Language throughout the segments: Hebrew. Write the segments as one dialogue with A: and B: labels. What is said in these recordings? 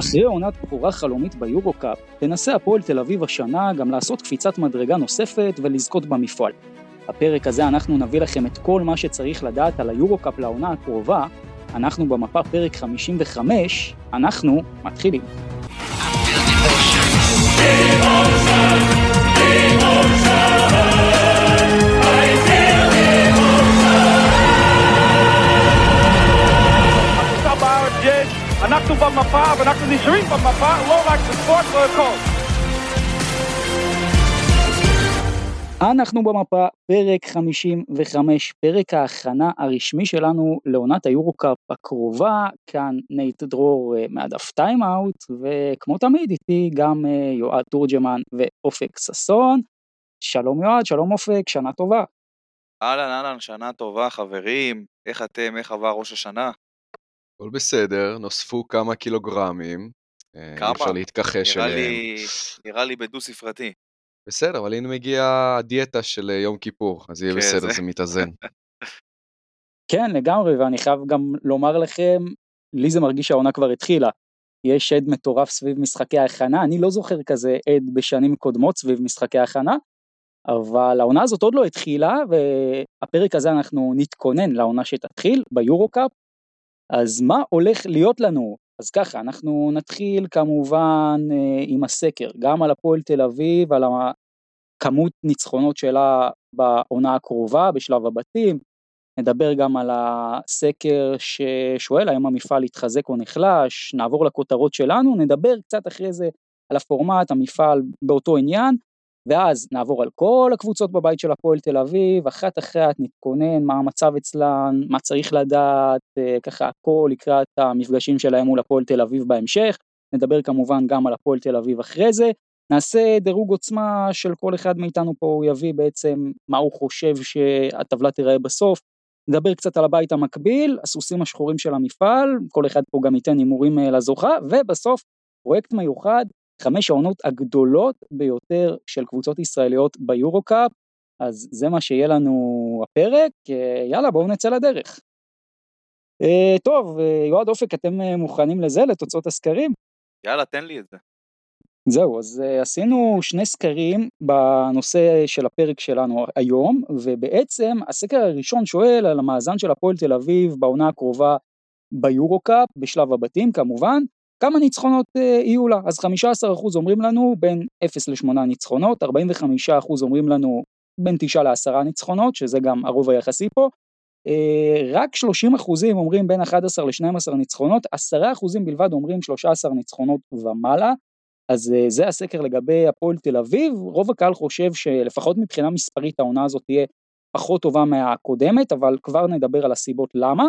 A: אחרי עונת בכורה חלומית ביורו-קאפ, תנסה הפועל תל אביב השנה גם לעשות קפיצת מדרגה נוספת ולזכות במפעל. בפרק הזה אנחנו נביא לכם את כל מה שצריך לדעת על היורו-קאפ לעונה הקרובה. אנחנו במפה פרק 55, אנחנו מתחילים. אנחנו במפה ואנחנו נשארים במפה, לא רק בספורט, לא הכל. אנחנו במפה, פרק 55, פרק ההכנה הרשמי שלנו לעונת היורו-קאפ הקרובה, כאן נייט דרור אה, מהדף טיים-אאוט, וכמו תמיד איתי גם אה, יועד תורג'מן ואופק ששון. שלום יועד, שלום אופק, שנה טובה.
B: אהלן אהלן, שנה טובה חברים, איך אתם, איך עבר ראש השנה?
C: הכל בסדר, נוספו כמה קילוגרמים.
B: אה, כמה?
C: אי אפשר להתכחש
B: אליהם. לי, נראה לי בדו ספרתי.
C: בסדר, אבל הנה מגיעה הדיאטה של אה, יום כיפור, אז יהיה כן, בסדר, זה, זה מתאזן.
A: כן, לגמרי, ואני חייב גם לומר לכם, לי זה מרגיש שהעונה כבר התחילה. יש עד מטורף סביב משחקי ההכנה, אני לא זוכר כזה עד בשנים קודמות סביב משחקי ההכנה, אבל העונה הזאת עוד לא התחילה, והפרק הזה אנחנו נתכונן לעונה שתתחיל ביורו-קאפ, אז מה הולך להיות לנו? אז ככה, אנחנו נתחיל כמובן אה, עם הסקר, גם על הפועל תל אביב, על הכמות ניצחונות שלה בעונה הקרובה, בשלב הבתים, נדבר גם על הסקר ששואל האם המפעל יתחזק או נחלש, נעבור לכותרות שלנו, נדבר קצת אחרי זה על הפורמט, המפעל באותו עניין, ואז נעבור על כל הקבוצות בבית של הפועל תל אביב, אחת אחת נתכונן מה המצב אצלן, מה צריך לדעת, אה, ככה הכל לקראת המפגשים שלהם מול הפועל תל אביב בהמשך, נדבר כמובן גם על הפועל תל אביב אחרי זה, נעשה דירוג עוצמה של כל אחד מאיתנו פה, הוא יביא בעצם מה הוא חושב שהטבלה תיראה בסוף, נדבר קצת על הבית המקביל, הסוסים השחורים של המפעל, כל אחד פה גם ייתן הימורים אה, לזוכה, ובסוף פרויקט מיוחד חמש העונות הגדולות ביותר של קבוצות ישראליות ביורו-קאפ, אז זה מה שיהיה לנו הפרק, אה, יאללה בואו נצא לדרך. אה, טוב, אה, יועד אופק, אתם מוכנים לזה, לתוצאות הסקרים?
B: יאללה, תן לי את זה.
A: זהו, אז עשינו שני סקרים בנושא של הפרק שלנו היום, ובעצם הסקר הראשון שואל על המאזן של הפועל תל אביב בעונה הקרובה ביורו-קאפ, בשלב הבתים כמובן, כמה ניצחונות אה, יהיו לה? אז 15% אומרים לנו בין 0 ל-8 ניצחונות, 45% אומרים לנו בין 9 ל-10 ניצחונות, שזה גם הרוב היחסי פה, אה, רק 30% אומרים בין 11 ל-12 ניצחונות, 10% בלבד אומרים 13 ניצחונות ומעלה, אז אה, זה הסקר לגבי הפועל תל אביב, רוב הקהל חושב שלפחות מבחינה מספרית העונה הזאת תהיה פחות טובה מהקודמת, אבל כבר נדבר על הסיבות למה.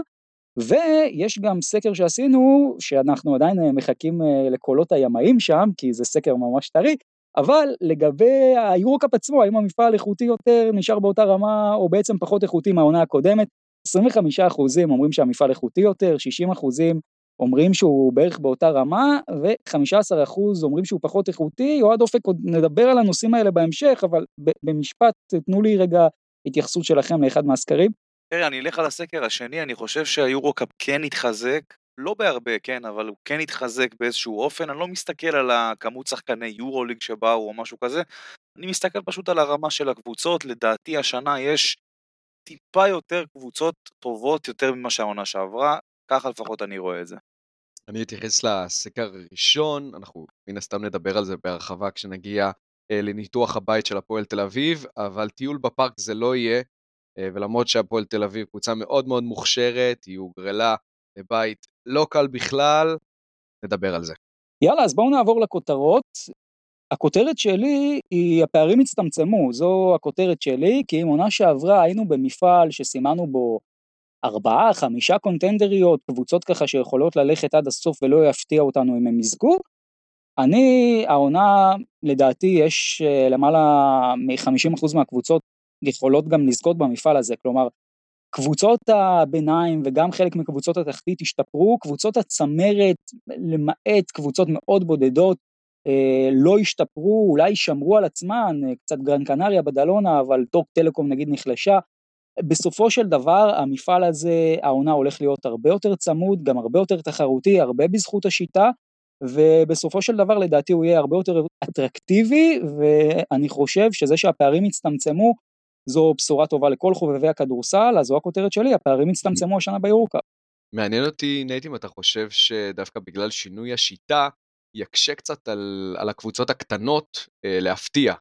A: ויש גם סקר שעשינו, שאנחנו עדיין אה, מחכים אה, לקולות הימאים שם, כי זה סקר ממש טרי, אבל לגבי היורוקאפ עצמו, האם המפעל איכותי יותר, נשאר באותה רמה, או בעצם פחות איכותי מהעונה הקודמת, 25% אומרים שהמפעל איכותי יותר, 60% אומרים שהוא בערך באותה רמה, ו-15% אומרים שהוא פחות איכותי, אוהד אופק עוד נדבר על הנושאים האלה בהמשך, אבל במשפט תנו לי רגע התייחסות שלכם לאחד מהסקרים.
B: תראה, אני אלך על הסקר השני, אני חושב שהיורו-קאפ כן התחזק, לא בהרבה, כן, אבל הוא כן התחזק באיזשהו אופן, אני לא מסתכל על הכמות שחקני יורו-ליג שבאו או משהו כזה, אני מסתכל פשוט על הרמה של הקבוצות, לדעתי השנה יש טיפה יותר קבוצות טובות יותר ממה שהעונה שעברה, ככה לפחות אני רואה את זה.
C: אני אתייחס לסקר הראשון, אנחנו מן הסתם נדבר על זה בהרחבה כשנגיע אה, לניתוח הבית של הפועל תל אביב, אבל טיול בפארק זה לא יהיה, ולמרות שהפועל תל אביב קבוצה מאוד מאוד מוכשרת, היא הוגרלה לבית לא קל בכלל, נדבר על זה.
A: יאללה, אז בואו נעבור לכותרות. הכותרת שלי היא הפערים הצטמצמו, זו הכותרת שלי, כי אם עונה שעברה היינו במפעל שסימנו בו ארבעה, חמישה קונטנדריות, קבוצות ככה שיכולות ללכת עד הסוף ולא יפתיע אותנו אם הם יזכו. אני, העונה, לדעתי יש אה, למעלה מ-50% מהקבוצות יכולות גם לזכות במפעל הזה, כלומר קבוצות הביניים וגם חלק מקבוצות התחתית השתפרו, קבוצות הצמרת למעט קבוצות מאוד בודדות אה, לא השתפרו, אולי שמרו על עצמן, אה, קצת גראן קנריה בדלונה, אבל טורק טלקום נגיד נחלשה. בסופו של דבר המפעל הזה, העונה הולך להיות הרבה יותר צמוד, גם הרבה יותר תחרותי, הרבה בזכות השיטה, ובסופו של דבר לדעתי הוא יהיה הרבה יותר אטרקטיבי, ואני חושב שזה שהפערים הצטמצמו, זו בשורה טובה לכל חובבי הכדורסל, אז זו הכותרת שלי, הפערים הצטמצמו השנה ביורוקאפ.
C: מעניין אותי, נייט, אם אתה חושב שדווקא בגלל שינוי השיטה, יקשה קצת על, על הקבוצות הקטנות אה, להפתיע.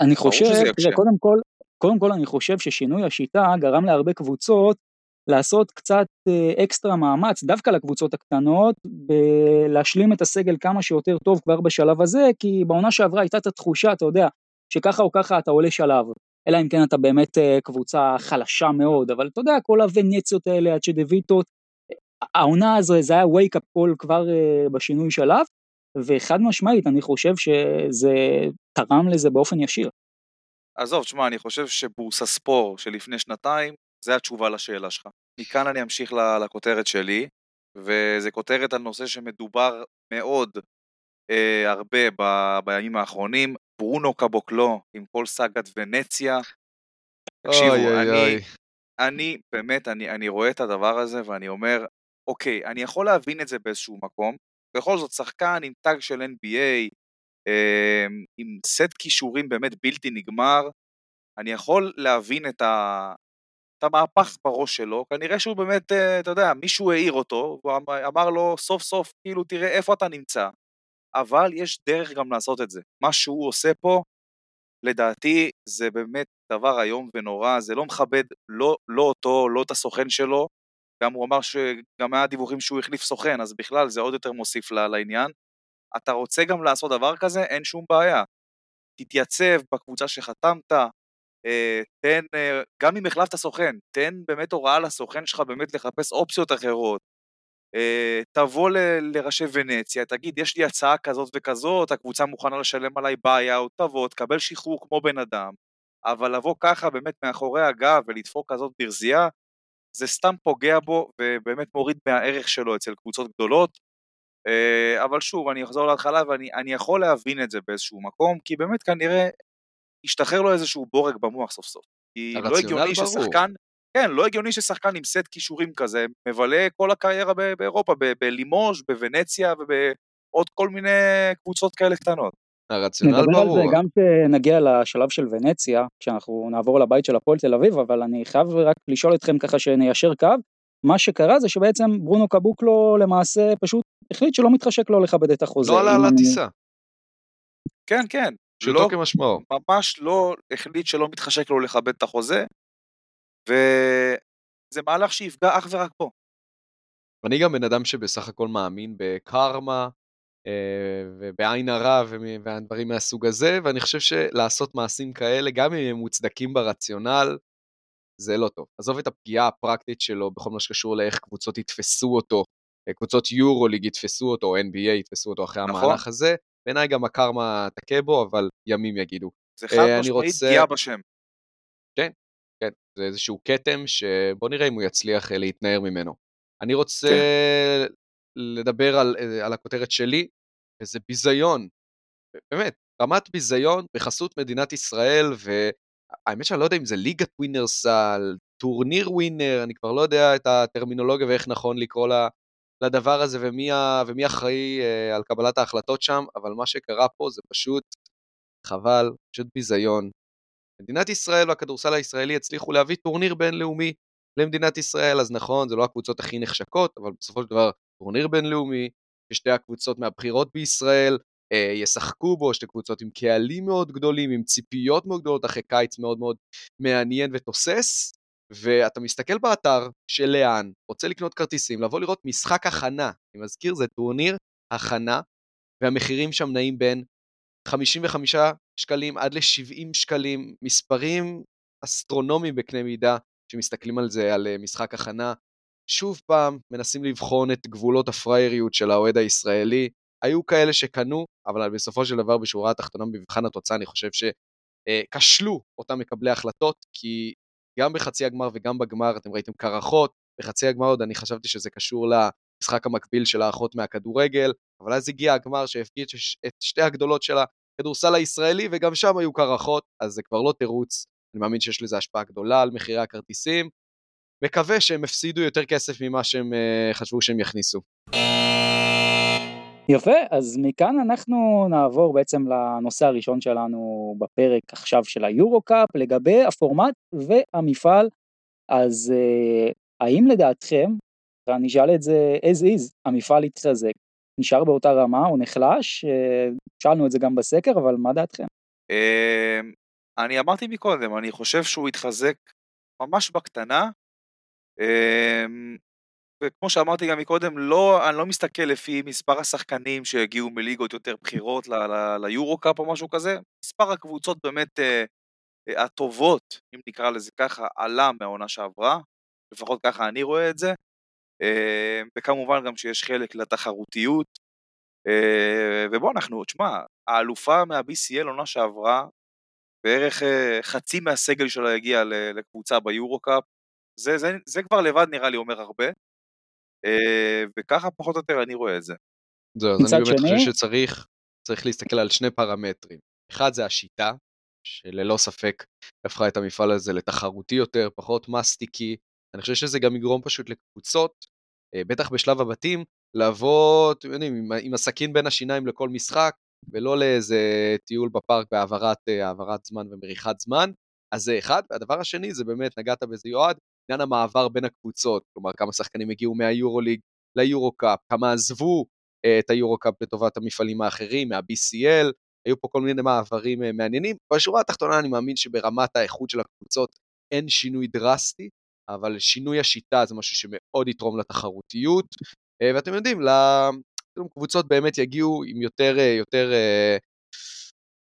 A: אני חושב, תראה, קודם כל, קודם כל אני חושב ששינוי השיטה גרם להרבה קבוצות לעשות קצת אה, אקסטרה מאמץ, דווקא לקבוצות הקטנות, להשלים את הסגל כמה שיותר טוב כבר בשלב הזה, כי בעונה שעברה הייתה את התחושה, אתה יודע, שככה או ככה אתה עולה שלב. אלא אם כן אתה באמת אה, קבוצה חלשה מאוד, אבל אתה יודע, כל הוונציות האלה, הצ'דוויטות, העונה הזו זה היה wake up call כבר אה, בשינוי שלב, וחד משמעית אני חושב שזה תרם לזה באופן ישיר.
B: עזוב, תשמע, אני חושב שבורסה ספור שלפני שנתיים, זה התשובה לשאלה שלך. מכאן אני אמשיך לכותרת שלי, וזה כותרת על נושא שמדובר מאוד אה, הרבה ב, בימים האחרונים, ברונו קבוקלו עם כל סאגת ונציה. תקשיבו, אוי, אני, אוי. אני באמת, אני, אני רואה את הדבר הזה ואני אומר, אוקיי, אני יכול להבין את זה באיזשהו מקום, בכל זאת שחקן עם טאג של NBA, אה, עם סט כישורים באמת בלתי נגמר, אני יכול להבין את, ה... את המהפך בראש שלו, כנראה שהוא באמת, אה, אתה יודע, מישהו העיר אותו, והוא אמ-, אמר לו סוף סוף, כאילו, תראה איפה אתה נמצא. אבל יש דרך גם לעשות את זה. מה שהוא עושה פה, לדעתי, זה באמת דבר איום ונורא, זה לא מכבד לא, לא אותו, לא את הסוכן שלו, גם הוא אמר שגם היה דיווחים שהוא החליף סוכן, אז בכלל זה עוד יותר מוסיף לעניין. אתה רוצה גם לעשות דבר כזה, אין שום בעיה. תתייצב בקבוצה שחתמת, אה, תן, אה, גם אם החלפת סוכן, תן באמת הוראה לסוכן שלך באמת לחפש אופציות אחרות. אה, תבוא לראשי ונציה, תגיד, יש לי הצעה כזאת וכזאת, הקבוצה מוכנה לשלם עליי buyout, תבוא, תקבל שחרור כמו בן אדם, אבל לבוא ככה באמת מאחורי הגב ולדפוק כזאת ברזייה, זה סתם פוגע בו ובאמת מוריד מהערך שלו אצל קבוצות גדולות. אבל שוב, אני אחזור להתחלה ואני יכול להבין את זה באיזשהו מקום, כי באמת כנראה השתחרר לו איזשהו בורג במוח סוף סוף. כי לא הגיוני ששחקן, כן, לא הגיוני ששחקן עם סט כישורים כזה מבלה כל הקריירה באירופה, בלימוז', בוונציה ובעוד כל מיני קבוצות כאלה קטנות.
C: הרציונל ברור. נדבר על
A: זה גם כשנגיע לשלב של ונציה, כשאנחנו נעבור לבית של הפועל תל אביב, אבל אני חייב רק לשאול אתכם ככה שניישר קו. מה שקרה זה שבעצם ברונו קבוקלו למעשה פשוט החליט שלא מתחשק לו לכבד את החוזה.
C: לא עלה על הטיסה.
B: כן, כן.
C: פשוטו לא, כמשמעו.
B: ממש לא החליט שלא מתחשק לו לכבד את החוזה, וזה מהלך שיפגע אך ורק פה.
C: אני גם בן אדם שבסך הכל מאמין בקרמה, אה, ובעין הרע והדברים מהסוג הזה, ואני חושב שלעשות מעשים כאלה, גם אם הם מוצדקים ברציונל, זה לא טוב. עזוב את הפגיעה הפרקטית שלו בכל מה שקשור לאיך קבוצות יתפסו אותו, אה, קבוצות יורו-ליג יתפסו אותו, או NBA יתפסו אותו אחרי נכון. המהלך הזה. בעיניי גם הקרמה תכה בו, אבל ימים יגידו.
B: זה חד אה, משמעית רוצה... פגיעה בשם.
C: כן, כן, זה איזשהו כתם שבוא נראה אם הוא יצליח להתנער ממנו. אני רוצה כן. לדבר על, על הכותרת שלי, וזה ביזיון. באמת, רמת ביזיון בחסות מדינת ישראל, והאמת שאני לא יודע אם זה ליגת ווינרס או טורניר ווינר, אני כבר לא יודע את הטרמינולוגיה ואיך נכון לקרוא לה, לדבר הזה ומי, ה, ומי אחראי uh, על קבלת ההחלטות שם, אבל מה שקרה פה זה פשוט חבל, פשוט ביזיון. מדינת ישראל והכדורסל הישראלי הצליחו להביא טורניר בינלאומי למדינת ישראל, אז נכון, זה לא הקבוצות הכי נחשקות, אבל בסופו של דבר טורניר בינלאומי, ששתי הקבוצות הבכירות בישראל אה, ישחקו בו, שתי קבוצות עם קהלים מאוד גדולים, עם ציפיות מאוד גדולות אחרי קיץ מאוד מאוד מעניין ותוסס, ואתה מסתכל באתר של לאן, רוצה לקנות כרטיסים, לבוא לראות משחק הכנה, אני מזכיר, זה טורניר הכנה, והמחירים שם נעים בין 55 שקלים עד ל-70 שקלים, מספרים אסטרונומיים בקנה מידה, שמסתכלים על זה, על אה, משחק הכנה. שוב פעם, מנסים לבחון את גבולות הפרייריות של האוהד הישראלי. היו כאלה שקנו, אבל בסופו של דבר, בשורה התחתונה, במבחן התוצאה, אני חושב שכשלו אה, אותם מקבלי החלטות, כי גם בחצי הגמר וגם בגמר אתם ראיתם קרחות, בחצי הגמר עוד אני חשבתי שזה קשור למשחק המקביל של האחות מהכדורגל, אבל אז הגיע הגמר שהפגיע את שתי הגדולות של הכדורסל הישראלי, וגם שם היו קרחות, אז זה כבר לא תירוץ, אני מאמין שיש לזה השפעה גדולה על מחירי הכרטיסים. מקווה שהם הפסידו יותר כסף ממה שהם uh, חשבו שהם יכניסו.
A: יפה, אז מכאן אנחנו נעבור בעצם לנושא הראשון שלנו בפרק עכשיו של היורו-קאפ, לגבי הפורמט והמפעל. אז uh, האם לדעתכם, ואני אשאל את זה as is, המפעל יתחזק, נשאר באותה רמה או נחלש? Uh, שאלנו את זה גם בסקר, אבל מה דעתכם?
B: אמ, אני אמרתי מקודם, אני חושב שהוא יתחזק ממש בקטנה. אמ, וכמו שאמרתי גם מקודם, לא, אני לא מסתכל לפי מספר השחקנים שהגיעו מליגות יותר בכירות ליורו-קאפ או משהו כזה, מספר הקבוצות באמת אה, אה, הטובות, אם נקרא לזה ככה, עלה מהעונה שעברה, לפחות ככה אני רואה את זה, אה, וכמובן גם שיש חלק לתחרותיות, אה, ובוא אנחנו, תשמע, האלופה מה-BCL עונה שעברה, בערך אה, חצי מהסגל שלה הגיע לקבוצה ביורו-קאפ, זה, זה, זה כבר לבד נראה לי אומר הרבה, אה, וככה פחות או יותר אני רואה את זה.
C: זהו, אז אני באמת שני... חושב שצריך צריך להסתכל על שני פרמטרים. אחד זה השיטה, שללא ספק הפכה את המפעל הזה לתחרותי יותר, פחות מסטיקי. אני חושב שזה גם יגרום פשוט לקבוצות, אה, בטח בשלב הבתים, לבוא, אתם יודעים, עם, עם הסכין בין השיניים לכל משחק, ולא לאיזה טיול בפארק בהעברת אה, זמן ומריחת זמן. אז זה אחד. והדבר השני זה באמת, נגעת בזה יועד, עניין המעבר בין הקבוצות, כלומר כמה שחקנים הגיעו מהיורוליג ליורו-קאפ, כמה עזבו אה, את היורו-קאפ לטובת המפעלים האחרים, מה-BCL, היו פה כל מיני מעברים אה, מעניינים. בשורה התחתונה אני מאמין שברמת האיכות של הקבוצות אין שינוי דרסטי, אבל שינוי השיטה זה משהו שמאוד יתרום לתחרותיות, אה, ואתם יודעים, קבוצות באמת יגיעו עם יותר, יותר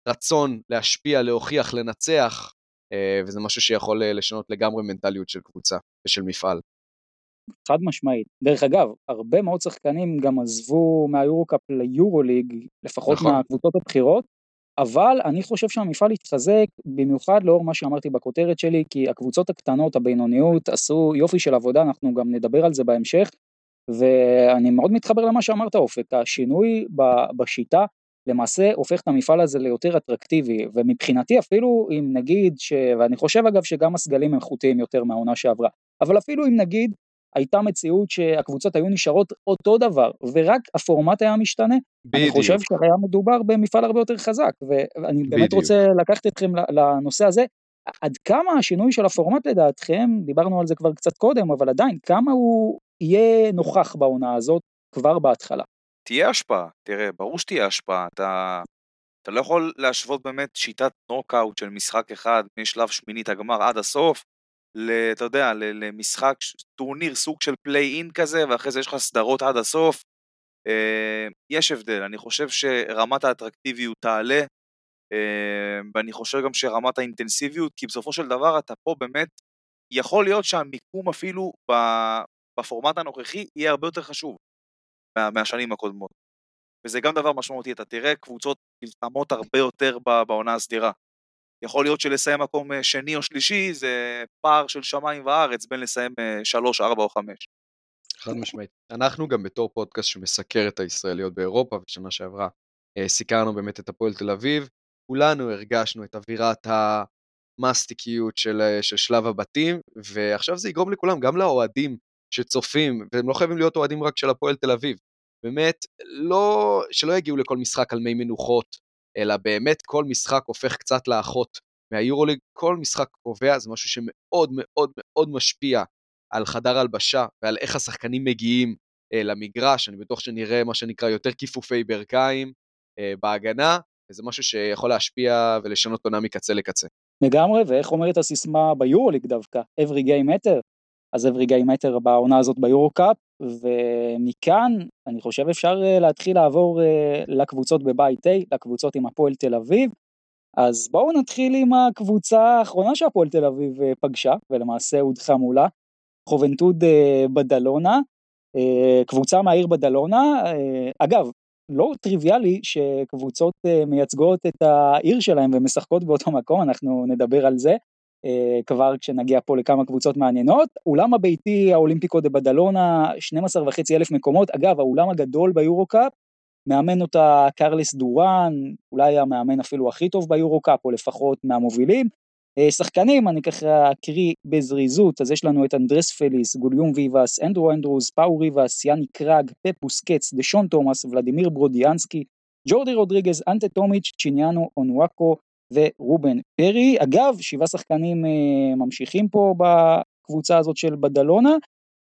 C: רצון להשפיע, להוכיח, לנצח, אה, וזה משהו שיכול אה, לשנות לגמרי מנטליות של קבוצה ושל מפעל.
A: חד משמעית. דרך אגב, הרבה מאוד שחקנים גם עזבו מהיורו-קאפ ליורו-ליג, לפחות נכון. מהקבוצות הבכירות, אבל אני חושב שהמפעל יתחזק במיוחד לאור מה שאמרתי בכותרת שלי, כי הקבוצות הקטנות, הבינוניות, עשו יופי של עבודה, אנחנו גם נדבר על זה בהמשך, ואני מאוד מתחבר למה שאמרת אופק, השינוי בשיטה למעשה הופך את המפעל הזה ליותר אטרקטיבי, ומבחינתי אפילו אם נגיד, ש... ואני חושב אגב שגם הסגלים איכותיים יותר מהעונה שעברה, אבל אפילו אם נגיד הייתה מציאות שהקבוצות היו נשארות אותו דבר, ורק הפורמט היה משתנה, בדיוק. אני חושב שהיה מדובר במפעל הרבה יותר חזק, ואני באמת בדיוק. רוצה לקחת אתכם לנושא הזה, עד כמה השינוי של הפורמט לדעתכם, דיברנו על זה כבר קצת קודם, אבל עדיין, כמה הוא יהיה נוכח בעונה הזאת כבר בהתחלה?
B: תהיה השפעה, תראה, ברור שתהיה השפעה, אתה, אתה לא יכול להשוות באמת שיטת נוקאוט של משחק אחד משלב שמינית הגמר עד הסוף, אתה יודע, למשחק, טורניר סוג של פליי-אין כזה, ואחרי זה יש לך סדרות עד הסוף. אה, יש הבדל, אני חושב שרמת האטרקטיביות תעלה, אה, ואני חושב גם שרמת האינטנסיביות, כי בסופו של דבר אתה פה באמת, יכול להיות שהמיקום אפילו בפורמט הנוכחי יהיה הרבה יותר חשוב. מה, מהשנים הקודמות. וזה גם דבר משמעותי, אתה תראה קבוצות נלחמות הרבה יותר בעונה הסדירה. יכול להיות שלסיים מקום אה, שני או שלישי זה פער של שמיים וארץ בין לסיים אה, שלוש, ארבע או חמש.
C: חד משמעית. אנחנו גם בתור פודקאסט שמסקר את הישראליות באירופה, ושנה שעברה אה, סיקרנו באמת את הפועל תל אביב, כולנו הרגשנו את אווירת המאסטיקיות של, של שלב הבתים, ועכשיו זה יגרום לכולם, גם לאוהדים שצופים, והם לא חייבים להיות אוהדים רק של הפועל תל אביב, באמת, לא, שלא יגיעו לכל משחק על מי מנוחות, אלא באמת כל משחק הופך קצת לאחות. מהיורוליג, כל משחק קובע, זה משהו שמאוד מאוד מאוד משפיע על חדר הלבשה ועל איך השחקנים מגיעים אה, למגרש, אני בטוח שנראה מה שנקרא יותר כיפופי ברכיים אה, בהגנה, וזה משהו שיכול להשפיע ולשנות עונה מקצה לקצה.
A: לגמרי, ואיך אומרת הסיסמה ביורוליג דווקא, every game matter, אז every game matter בעונה הזאת ביורו קאפ, ומכאן אני חושב אפשר אה, להתחיל לעבור אה, לקבוצות בבית A, לקבוצות עם הפועל תל אביב. אז בואו נתחיל עם הקבוצה האחרונה שהפועל תל אביב אה, פגשה, ולמעשה הודחה מולה, חובנטוד בדלונה, קבוצה מהעיר בדלונה, אגב, לא טריוויאלי שקבוצות מייצגות את העיר שלהם ומשחקות באותו מקום, אנחנו נדבר על זה. אה, כבר כשנגיע פה לכמה קבוצות מעניינות. אולם הביתי האולימפיקו דה בדלונה, 12 וחצי אלף מקומות. אגב, האולם הגדול ביורו-קאפ, מאמן אותה קרלס דורן, אולי המאמן אפילו הכי טוב ביורו-קאפ, או לפחות מהמובילים. אה, שחקנים, אני ככה אקריא בזריזות, אז יש לנו את אנדרס פליס, גוליום ויבאס, אנדרו אנדרוס, פאו ריבאס, יאני קראג, פפוס קץ, דשון תומאס, ולדימיר ברודיאנסקי, ג'ורדי רודריגז, אנטה טומיץ', צ'יניאנו, אונוואקו ורובן פרי. אגב, שבעה שחקנים אה, ממשיכים פה בקבוצה הזאת של בדלונה,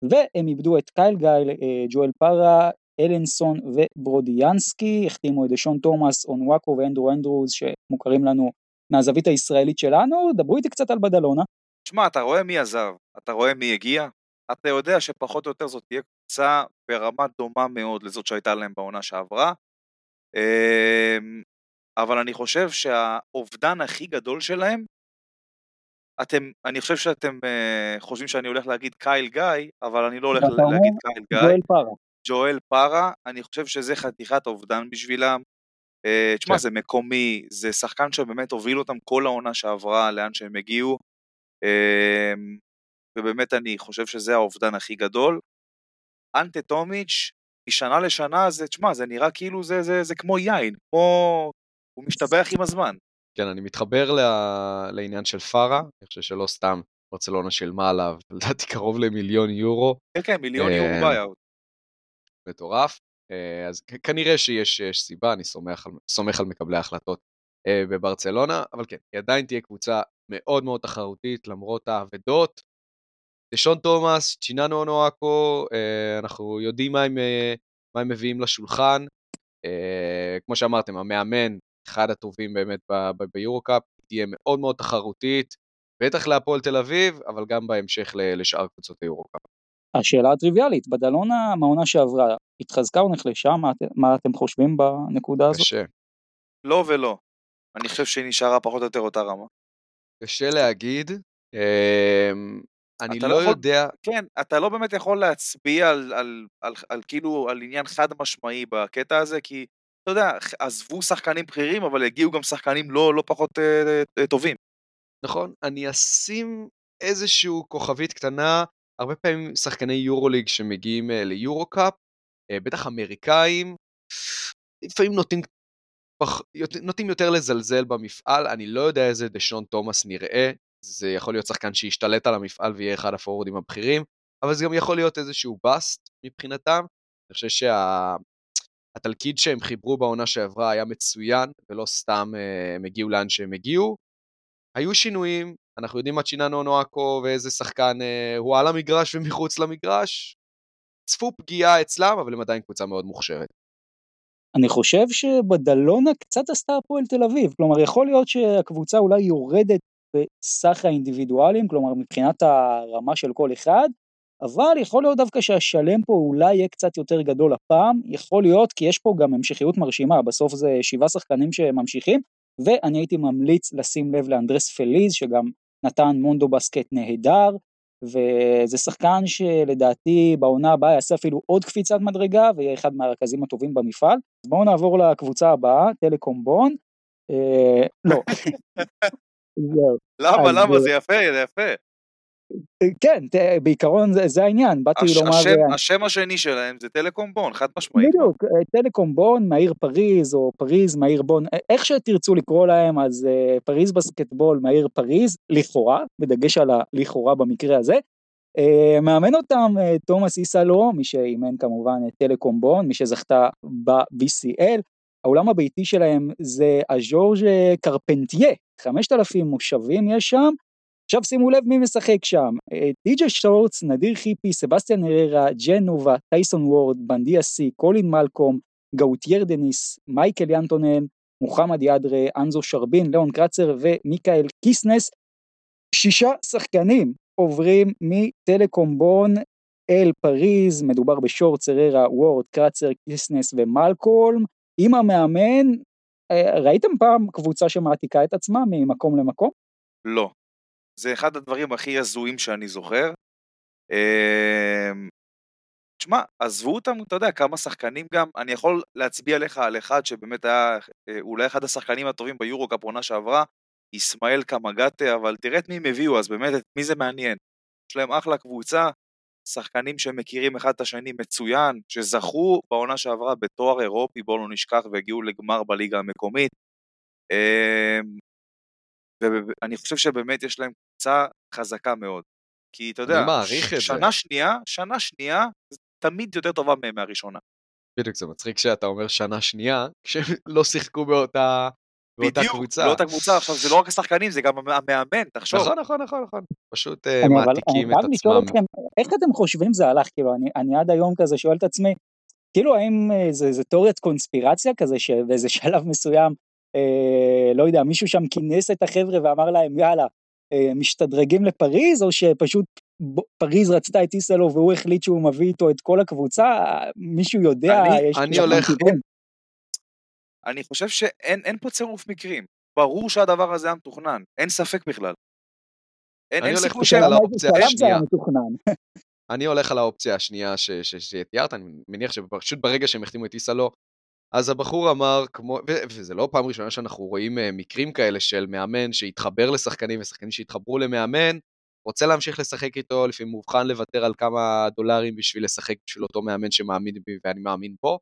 A: והם איבדו את קייל גייל, אה, ג'ואל פארה, אלנסון וברודיאנסקי, החתימו את דשון תומאס, אונוואקו ואנדרו אנדרוס שמוכרים לנו מהזווית הישראלית שלנו, דברו איתי קצת על בדלונה.
B: שמע, אתה רואה מי עזב, אתה רואה מי הגיע, אתה יודע שפחות או יותר זאת תהיה קבוצה ברמה דומה מאוד לזאת שהייתה להם בעונה שעברה, אמ, אבל אני חושב שהאובדן הכי גדול שלהם, אתם, אני חושב שאתם uh, חושבים שאני הולך להגיד קייל גיא, אבל אני לא הולך להגיד קייל גיא.
A: ג'ואל פארה.
B: ג'ואל פארה, אני חושב שזה חתיכת אובדן בשבילם. Uh, תשמע, כן. זה מקומי, זה שחקן שבאמת הוביל אותם כל העונה שעברה לאן שהם הגיעו, uh, ובאמת אני חושב שזה האובדן הכי גדול. אנטה טומיץ', משנה לשנה זה, תשמע, זה נראה כאילו זה, זה, זה כמו יין, כמו... הוא משתבח עם הזמן.
C: כן, אני מתחבר ל... לעניין של פארה, אני חושב שלא סתם ברצלונה שילמה עליו, לדעתי קרוב למיליון יורו.
B: כן, כן, מיליון יורו אה, buyout.
C: מטורף. אה, אז כנראה שיש, שיש סיבה, אני סומך על, סומך על מקבלי ההחלטות אה, בברצלונה, אבל כן, היא עדיין תהיה קבוצה מאוד מאוד תחרותית, למרות האבדות. דשון תומאס, צ'יננו אונואקו, אנחנו יודעים מה הם, מה הם מביאים לשולחן. כמו שאמרתם, המאמן אחד הטובים באמת ביורו-קאפ, תהיה מאוד מאוד תחרותית, בטח להפועל תל אביב, אבל גם בהמשך לשאר קבוצות היורו-קאפ.
A: השאלה הטריוויאלית, בדלונה מהעונה שעברה, התחזקה או נחלשה? מה, מה אתם חושבים בנקודה הזאת?
C: קשה.
B: לא ולא. אני חושב שהיא נשארה פחות או יותר אותה רמה.
C: קשה להגיד. אמ, אני לא, לא יכול, יודע...
B: כן, אתה לא באמת יכול להצביע על, על, על, על, על כאילו, על עניין חד משמעי בקטע הזה, כי אתה יודע, עזבו שחקנים בכירים, אבל הגיעו גם שחקנים לא, לא פחות אה, אה, טובים.
C: נכון, אני אשים איזשהו כוכבית קטנה, הרבה פעמים שחקני יורוליג שמגיעים אה, ליורו-קאפ, אה, בטח אמריקאים, לפעמים נוטים, פח, נוטים יותר לזלזל במפעל, אני לא יודע איזה דשון תומאס נראה, זה יכול להיות שחקן שישתלט על המפעל ויהיה אחד הפורורדים הבכירים, אבל זה גם יכול להיות איזשהו באסט מבחינתם. אני חושב שה... התלכיד שהם חיברו בעונה שעברה היה מצוין, ולא סתם אה, הם הגיעו לאן שהם הגיעו. היו שינויים, אנחנו יודעים מה צ'יננו נואקו ואיזה שחקן אה, הוא על המגרש ומחוץ למגרש. צפו פגיעה אצלם, אבל הם עדיין קבוצה מאוד מוכשרת.
A: אני חושב שבדלונה קצת עשתה הפועל תל אביב, כלומר יכול להיות שהקבוצה אולי יורדת בסך האינדיבידואלים, כלומר מבחינת הרמה של כל אחד, אבל יכול להיות דווקא שהשלם פה אולי יהיה קצת יותר גדול הפעם, יכול להיות כי יש פה גם המשכיות מרשימה, בסוף זה שבעה שחקנים שממשיכים, ואני הייתי ממליץ לשים לב לאנדרס פליז שגם נתן מונדו בסקט נהדר, וזה שחקן שלדעתי בעונה הבאה יעשה אפילו עוד קפיצת מדרגה ויהיה אחד מהרכזים הטובים במפעל. בואו נעבור לקבוצה הבאה, טלקום בון. אה, לא.
B: למה, למה? זה יפה, זה יפה.
A: כן, בעיקרון זה, זה העניין, באתי לומר... השם,
B: השם השני שלהם זה טלקום בון, חד משמעית.
A: בדיוק, אה, טלקום בון, מהיר פריז, או פריז, מהיר בון, אה, איך שתרצו לקרוא להם, אז פריז בסקטבול, מהיר פריז, לכאורה, בדגש על הלכאורה במקרה הזה. מאמן אותם תומאס איסלו, מי שאימן כמובן את טלקום בון, מי שזכתה ב-VCL. האולם הביתי שלהם זה הז'ורג' קרפנטיה, 5,000 מושבים יש שם, עכשיו שימו לב מי משחק שם, די.ג'י שורץ, נדיר חיפי, סבסטיאן הררה, ג'נובה, טייסון וורד, בנדיה סי, קולין מלקום, גאוטייר דניס, מייקל ינטונן, מוחמד ידרה, אנזו שרבין, ליאון קרצר ומיקאל קיסנס. שישה שחקנים עוברים מטלקום בון אל פריז, מדובר בשורט, צררה, וורד, קרצר, קיסנס ומלקולם. עם המאמן, אה, ראיתם פעם קבוצה שמעתיקה את עצמה ממקום למקום?
B: לא. זה אחד הדברים הכי הזויים שאני זוכר. אמ, תשמע, עזבו אותם, אתה יודע, כמה שחקנים גם, אני יכול להצביע לך על אחד שבאמת היה אה, אולי אחד השחקנים הטובים ביורו קאפ עונה שעברה, ישמעאל קמגטה, אבל תראה את מי הם הביאו, אז באמת, את מי זה מעניין. יש להם אחלה קבוצה, שחקנים שמכירים אחד את השני מצוין, שזכו בעונה שעברה בתואר אירופי, בואו לא נשכח, והגיעו לגמר בליגה המקומית. ואני חושב שבאמת יש להם קבוצה חזקה מאוד. כי אתה יודע. שנה שנייה, שנה שנייה, תמיד יותר טובה מהם מהראשונה.
C: בדיוק, זה מצחיק שאתה אומר שנה שנייה, כשהם לא שיחקו באותה, באותה
B: בדיוק,
C: קבוצה.
B: באותה קבוצה, עכשיו זה לא רק השחקנים, זה גם המאמן, תחשוב.
C: נכון, נכון, נכון, נכון. פשוט אה,
A: אני אבל-
C: מעתיקים את עצמם.
A: אתכם, איך אתם חושבים זה הלך? כאילו, אני, אני עד היום כזה שואל את עצמי, כאילו האם אה, זה, זה תיאוריית קונספירציה כזה, שבאיזה שלב מסוים, אה, לא יודע, מישהו שם כינס את החבר'ה ואמר להם, יאללה, אה, משתדרגים לפריז, או שפשוט פריז רצתה את איסלו והוא החליט שהוא מביא איתו את כל הקבוצה? מישהו יודע?
B: אני-
A: יש
C: אני הולך-
A: כיוון?
B: אני חושב שאין אין פה צירוף מקרים. ברור שהדבר הזה היה מתוכנן, אין ספק בכלל. אין,
C: אני
B: אין סיכוי שהם...
C: השנייה. אני הולך על האופציה השנייה שתיארת, אני מניח שפשוט ברגע שהם החתימו את איסלו, אז הבחור אמר, כמו, וזה לא פעם ראשונה שאנחנו רואים אה, מקרים כאלה של מאמן שהתחבר לשחקנים ושחקנים שהתחברו למאמן, רוצה להמשיך לשחק איתו, לפעמים מובחן לוותר על כמה דולרים בשביל לשחק בשביל אותו מאמן שמאמין בי ואני מאמין בו.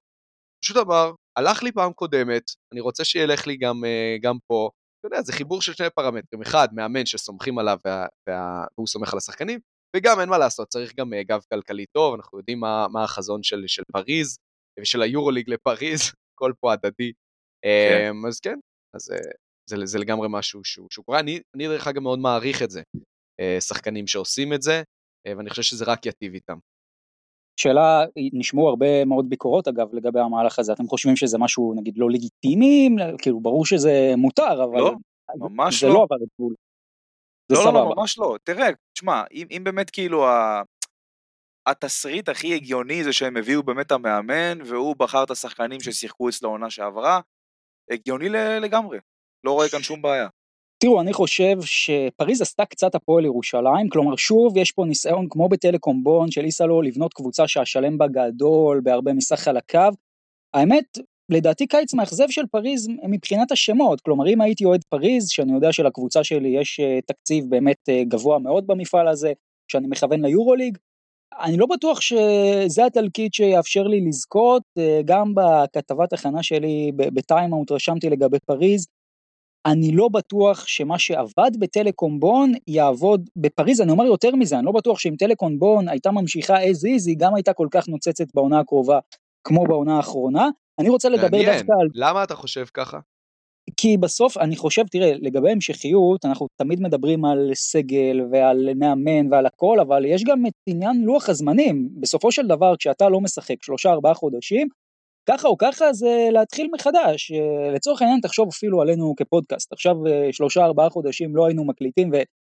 C: פשוט אמר, הלך לי פעם קודמת, אני רוצה שילך לי גם, אה, גם פה. אתה יודע, זה חיבור של שני פרמטרים. אחד, מאמן שסומכים עליו וה, וה, והוא סומך על השחקנים, וגם אין מה לעשות, צריך גם אה, גב כלכלי טוב, אנחנו יודעים מה, מה החזון של, של פריז, ושל היורוליג לפריז, הכל פה הדדי.
B: כן.
C: אמ, אז כן, אז אה, זה, זה לגמרי משהו שהוא, שהוא קורה. אני, אני דרך אגב מאוד מעריך את זה, אה, שחקנים שעושים את זה, אה, ואני חושב שזה רק ייטיב איתם.
A: שאלה, נשמעו הרבה מאוד ביקורות אגב לגבי המהלך הזה, אתם חושבים שזה משהו נגיד לא לגיטימי? כאילו ברור שזה מותר, אבל...
B: לא, ממש
A: זה
B: לא.
A: לא עבר את גבול. זה
B: לא, לא, לא. ממש לא. תראה, תשמע, אם, אם באמת כאילו ה... התסריט הכי הגיוני זה שהם הביאו באמת המאמן, והוא בחר את השחקנים ששיחקו אצלו העונה שעברה, הגיוני לגמרי. לא רואה כאן שום בעיה.
A: תראו, אני חושב שפריז עשתה קצת הפועל ירושלים, כלומר שוב יש פה ניסיון כמו בטלקום בון של איסלו לבנות קבוצה שהשלם בה גדול בהרבה מסך הקו. האמת, לדעתי קיץ מאכזב של פריז מבחינת השמות, כלומר אם הייתי אוהד פריז, שאני יודע שלקבוצה שלי יש אה, תקציב באמת אה, גבוה מאוד במפעל הזה, שאני מכוון ליורוליג, אני לא בטוח שזה התלקיט שיאפשר לי לזכות, אה, גם בכתבת הכנה שלי בטיימאוט רשמתי לגבי פריז, אני לא בטוח שמה שעבד בטלקום בון יעבוד בפריז, אני אומר יותר מזה, אני לא בטוח שאם טלקום בון הייתה ממשיכה as is, היא גם הייתה כל כך נוצצת בעונה הקרובה כמו בעונה האחרונה. אני רוצה לדבר
C: מעניין,
A: דווקא על
C: למה אתה חושב ככה?
A: כי בסוף אני חושב, תראה, לגבי המשכיות, אנחנו תמיד מדברים על סגל ועל מאמן ועל הכל, אבל יש גם את עניין לוח הזמנים. בסופו של דבר, כשאתה לא משחק שלושה ארבעה חודשים, ככה או ככה זה להתחיל מחדש. אה, לצורך העניין, תחשוב אפילו עלינו כפודקאסט. עכשיו אה, שלושה ארבעה חודשים לא היינו מקליטים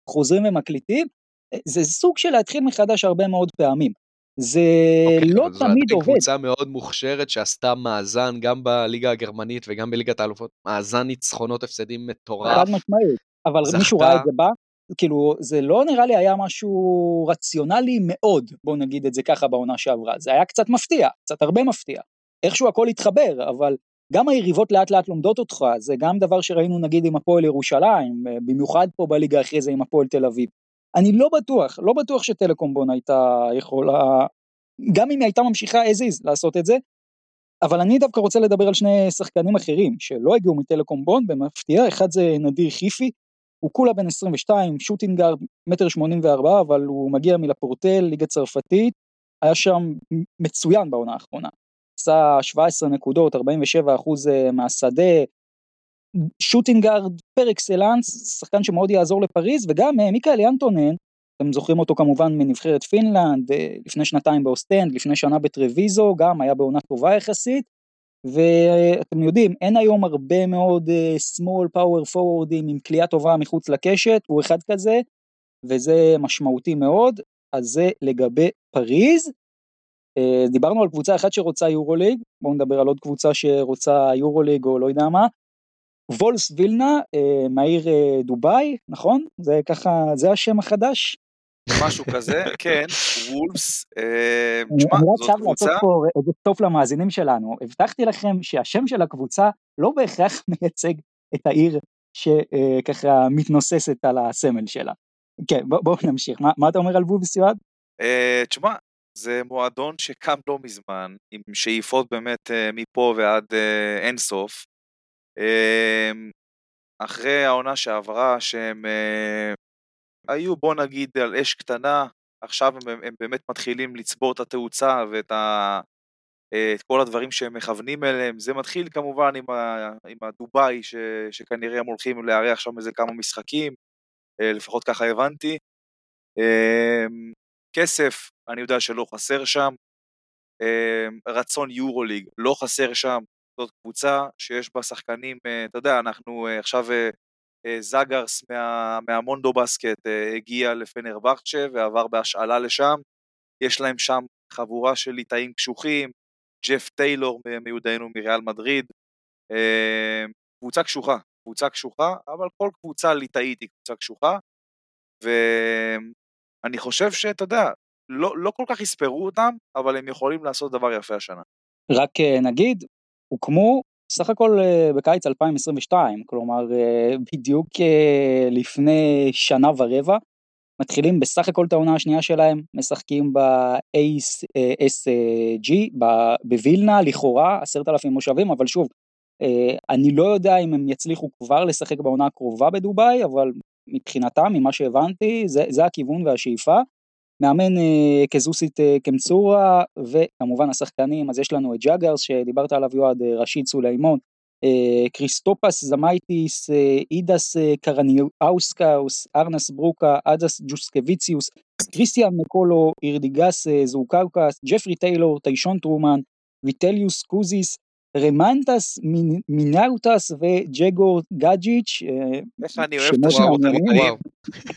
A: וחוזרים ומקליטים, אה, זה סוג של להתחיל מחדש הרבה מאוד פעמים. זה
C: אוקיי,
A: לא תמיד עובד.
C: קבוצה מאוד מוכשרת שעשתה מאזן גם בליגה הגרמנית וגם בליגת האלופות, מאזן ניצחונות הפסדים מטורף.
A: חד משמעית, אבל
C: זכתה.
A: מישהו ראה את זה בה? כאילו, זה לא נראה לי היה משהו רציונלי מאוד, בוא נגיד את זה ככה בעונה שעברה, זה היה קצת מפתיע, קצת הרבה מפתיע. איכשהו הכל התחבר, אבל גם היריבות לאט לאט לומדות אותך, זה גם דבר שראינו נגיד עם הפועל ירושלים, אה, במיוחד פה בליגה אחרי זה עם הפועל תל אביב. אני לא בטוח, לא בטוח שטלקום בון הייתה יכולה, גם אם היא הייתה ממשיכה as is לעשות את זה, אבל אני דווקא רוצה לדבר על שני שחקנים אחרים שלא הגיעו מטלקום בון במפתיע, אחד זה נדיר חיפי, הוא כולה בן 22, שוטינגארד, מטר 84, אבל הוא מגיע מלפורטל, ליגה צרפתית, היה שם מצוין בעונה האחרונה. עשה 17 נקודות, 47 אחוז אה, מהשדה, shooting guard par excellence, שחקן שמאוד יעזור לפריז, וגם אה, מיקאל ינטונן, אתם זוכרים אותו כמובן מנבחרת פינלנד, אה, לפני שנתיים באוסטנד, לפני שנה בטרוויזו, גם היה בעונה טובה יחסית, ואתם יודעים, אין היום הרבה מאוד uh, small power forwardים עם קליעה טובה מחוץ לקשת, הוא אחד כזה, וזה משמעותי מאוד, אז זה לגבי פריז. דיברנו על קבוצה אחת שרוצה יורוליג, בואו נדבר על עוד קבוצה שרוצה יורוליג או לא יודע מה. וולס וילנה uh, מהעיר uh, דובאי, נכון? זה ככה, זה השם החדש?
B: משהו כזה, כן, וולפס, אה,
A: אני
B: תשמע,
A: אני רק
B: זאת קבוצה,
A: פה איזה סוף למאזינים שלנו. הבטחתי לכם שהשם של הקבוצה לא בהכרח מייצג את העיר שככה מתנוססת על הסמל שלה. כן, בוא- בואו נמשיך. מה אתה אומר על וולפס יועד?
B: אה, תשמע, זה מועדון שקם לא מזמן, עם שאיפות באמת אה, מפה ועד אה, אינסוף. אה, אחרי העונה שעברה, שהם uh, היו, בוא נגיד, על אש קטנה, עכשיו הם, הם באמת מתחילים לצבור את התאוצה ואת ה, את כל הדברים שהם מכוונים אליהם. זה מתחיל כמובן עם, ה, עם הדובאי, ש, שכנראה הם הולכים לארח שם איזה כמה משחקים, לפחות ככה הבנתי. כסף, אני יודע שלא חסר שם. רצון יורוליג, לא חסר שם. זאת קבוצה שיש בה שחקנים, אה, אתה יודע, אנחנו אה, עכשיו, אה, זאגרס מה, מהמונדו בסקט הגיע לפנר ברצ'ה ועבר בהשאלה לשם, יש להם שם חבורה של ליטאים קשוחים, ג'ף טיילור מיודענו מריאל מדריד, קבוצה קשוחה, קבוצה קשוחה, אבל כל קבוצה ליטאית היא קבוצה קשוחה, ואני חושב שאתה יודע, לא, לא כל כך יספרו אותם, אבל הם יכולים לעשות דבר יפה השנה.
A: רק נגיד, הוקמו סך הכל אה, בקיץ 2022, כלומר אה, בדיוק אה, לפני שנה ורבע, מתחילים בסך הכל את העונה השנייה שלהם, משחקים ב-ASG בווילנה, לכאורה עשרת אלפים מושבים, אבל שוב, אני לא יודע אם הם יצליחו כבר לשחק בעונה הקרובה בדובאי, אבל מבחינתם, ממה שהבנתי, זה, זה הכיוון והשאיפה. מאמן אה, כזוסית אה, קמצורה, וכמובן השחקנים, אז יש לנו את ג'אגרס שדיברת עליו יועד, אה, רשיד סולימון, קריסטופס זמייטיס, אידס קרניאוסקאוס, ארנס ברוקה, אדס ג'וסקוויציוס, קריסטיאן מקולו, אירדיגס זוקאוקס, ג'פרי טיילור, טיישון טרומן, ויטליוס קוזיס, רמנטס מינאוטס וג'גור גאג'יץ'.
B: איך אני אוהב את השמות הליטאים.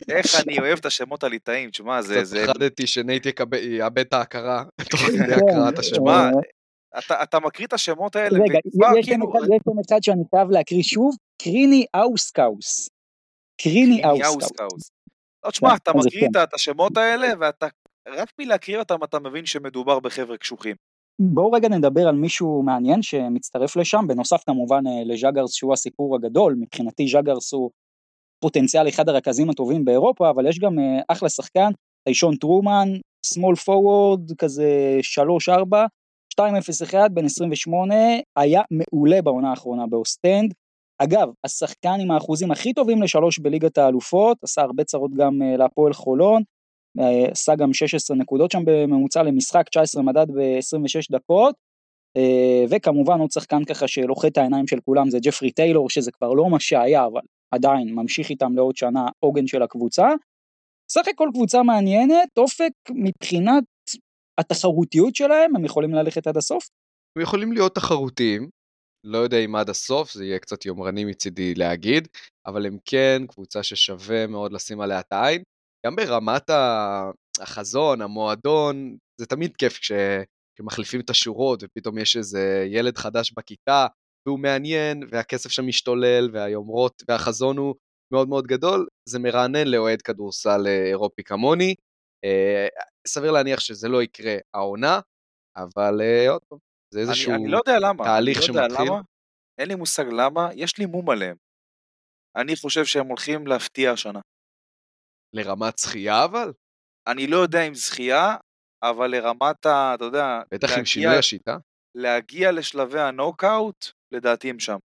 B: איך אני אוהב את השמות הליטאים, תשמע, זה...
C: קצת פחדתי שנייט יאבד את ההכרה תוך כדי הקראת השמות.
B: אתה מקריא את השמות האלה,
A: רגע, יש שם אחד שאני חייב להקריא שוב, קריני אאוסקאוס. קריני אאוסקאוס.
B: לא, תשמע, אתה מקריא את השמות האלה, ואתה, רק מלהקריא אותם אתה מבין שמדובר בחבר'ה קשוחים.
A: בואו רגע נדבר על מישהו מעניין שמצטרף לשם, בנוסף כמובן אה, לז'אגרס שהוא הסיפור הגדול, מבחינתי ז'אגרס הוא פוטנציאל אחד הרכזים הטובים באירופה, אבל יש גם אה, אחלה שחקן, טיישון טרומן, small forward, כזה 3-4, 2-0-1, בן 28, היה מעולה בעונה האחרונה באוסטנד. אגב, השחקן עם האחוזים הכי טובים לשלוש בליגת האלופות, עשה הרבה צרות גם אה, להפועל חולון, עשה גם 16 נקודות שם בממוצע למשחק, 19 מדד ב-26 דקות, אה, וכמובן עוד שחקן ככה שלוכד את העיניים של כולם זה ג'פרי טיילור, שזה כבר לא מה שהיה, אבל עדיין ממשיך איתם לעוד שנה עוגן של הקבוצה. סך הכל קבוצה מעניינת, אופק מבחינת התחרותיות שלהם, הם יכולים ללכת עד הסוף?
C: הם יכולים להיות תחרותיים, לא יודע אם עד הסוף, זה יהיה קצת יומרני מצידי להגיד, אבל הם כן קבוצה ששווה מאוד לשים עליה את העין. גם ברמת החזון, המועדון, זה תמיד כיף כשמחליפים את השורות ופתאום יש איזה ילד חדש בכיתה והוא מעניין והכסף שם משתולל והיומרות והחזון הוא מאוד מאוד גדול, זה מרענן לאוהד כדורסל אה, אירופי כמוני. אה, סביר להניח שזה לא יקרה העונה, אבל אה, עוד פעם, זה איזשהו
B: אני, אני לא יודע למה.
C: תהליך
B: אני
C: לא שמתחיל.
B: למה. אין לי מושג למה, יש לי מום עליהם. אני חושב שהם הולכים להפתיע השנה.
C: לרמת זכייה אבל?
B: אני לא יודע אם זכייה, אבל לרמת ה... אתה יודע...
C: בטח עם שינוי השיטה.
B: להגיע לשלבי הנוקאוט, לדעתי הם שם.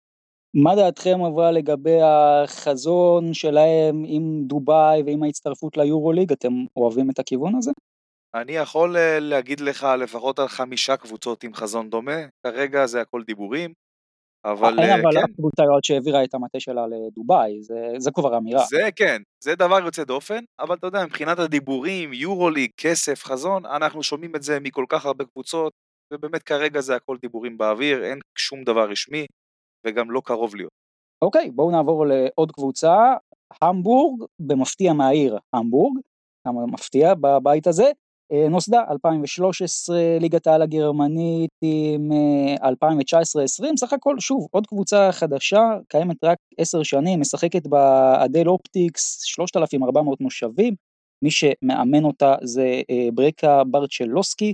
A: מה דעתכם אבל לגבי החזון שלהם עם דובאי ועם ההצטרפות ליורוליג? אתם אוהבים את הכיוון הזה?
B: אני יכול אה, להגיד לך לפחות על חמישה קבוצות עם חזון דומה, כרגע זה הכל דיבורים. אבל
A: אין אבל
B: כן.
A: קבוצה שהעבירה את המטה שלה לדובאי, זה, זה כבר אמירה.
B: זה כן, זה דבר יוצא דופן, אבל אתה יודע, מבחינת הדיבורים, יורוליג, כסף, חזון, אנחנו שומעים את זה מכל כך הרבה קבוצות, ובאמת כרגע זה הכל דיבורים באוויר, אין שום דבר רשמי, וגם לא קרוב להיות.
A: אוקיי, בואו נעבור לעוד קבוצה, המבורג, במפתיע מהעיר המבורג, כמה מפתיע בבית הזה, אה, נוסדה 2013 ליגת העל הגרמנית עם 2019-2020 אה, סך הכל שוב עוד קבוצה חדשה קיימת רק 10 שנים משחקת באדל אופטיקס 3400 מושבים מי שמאמן אותה זה אה, ברקה ברצ'לוסקי.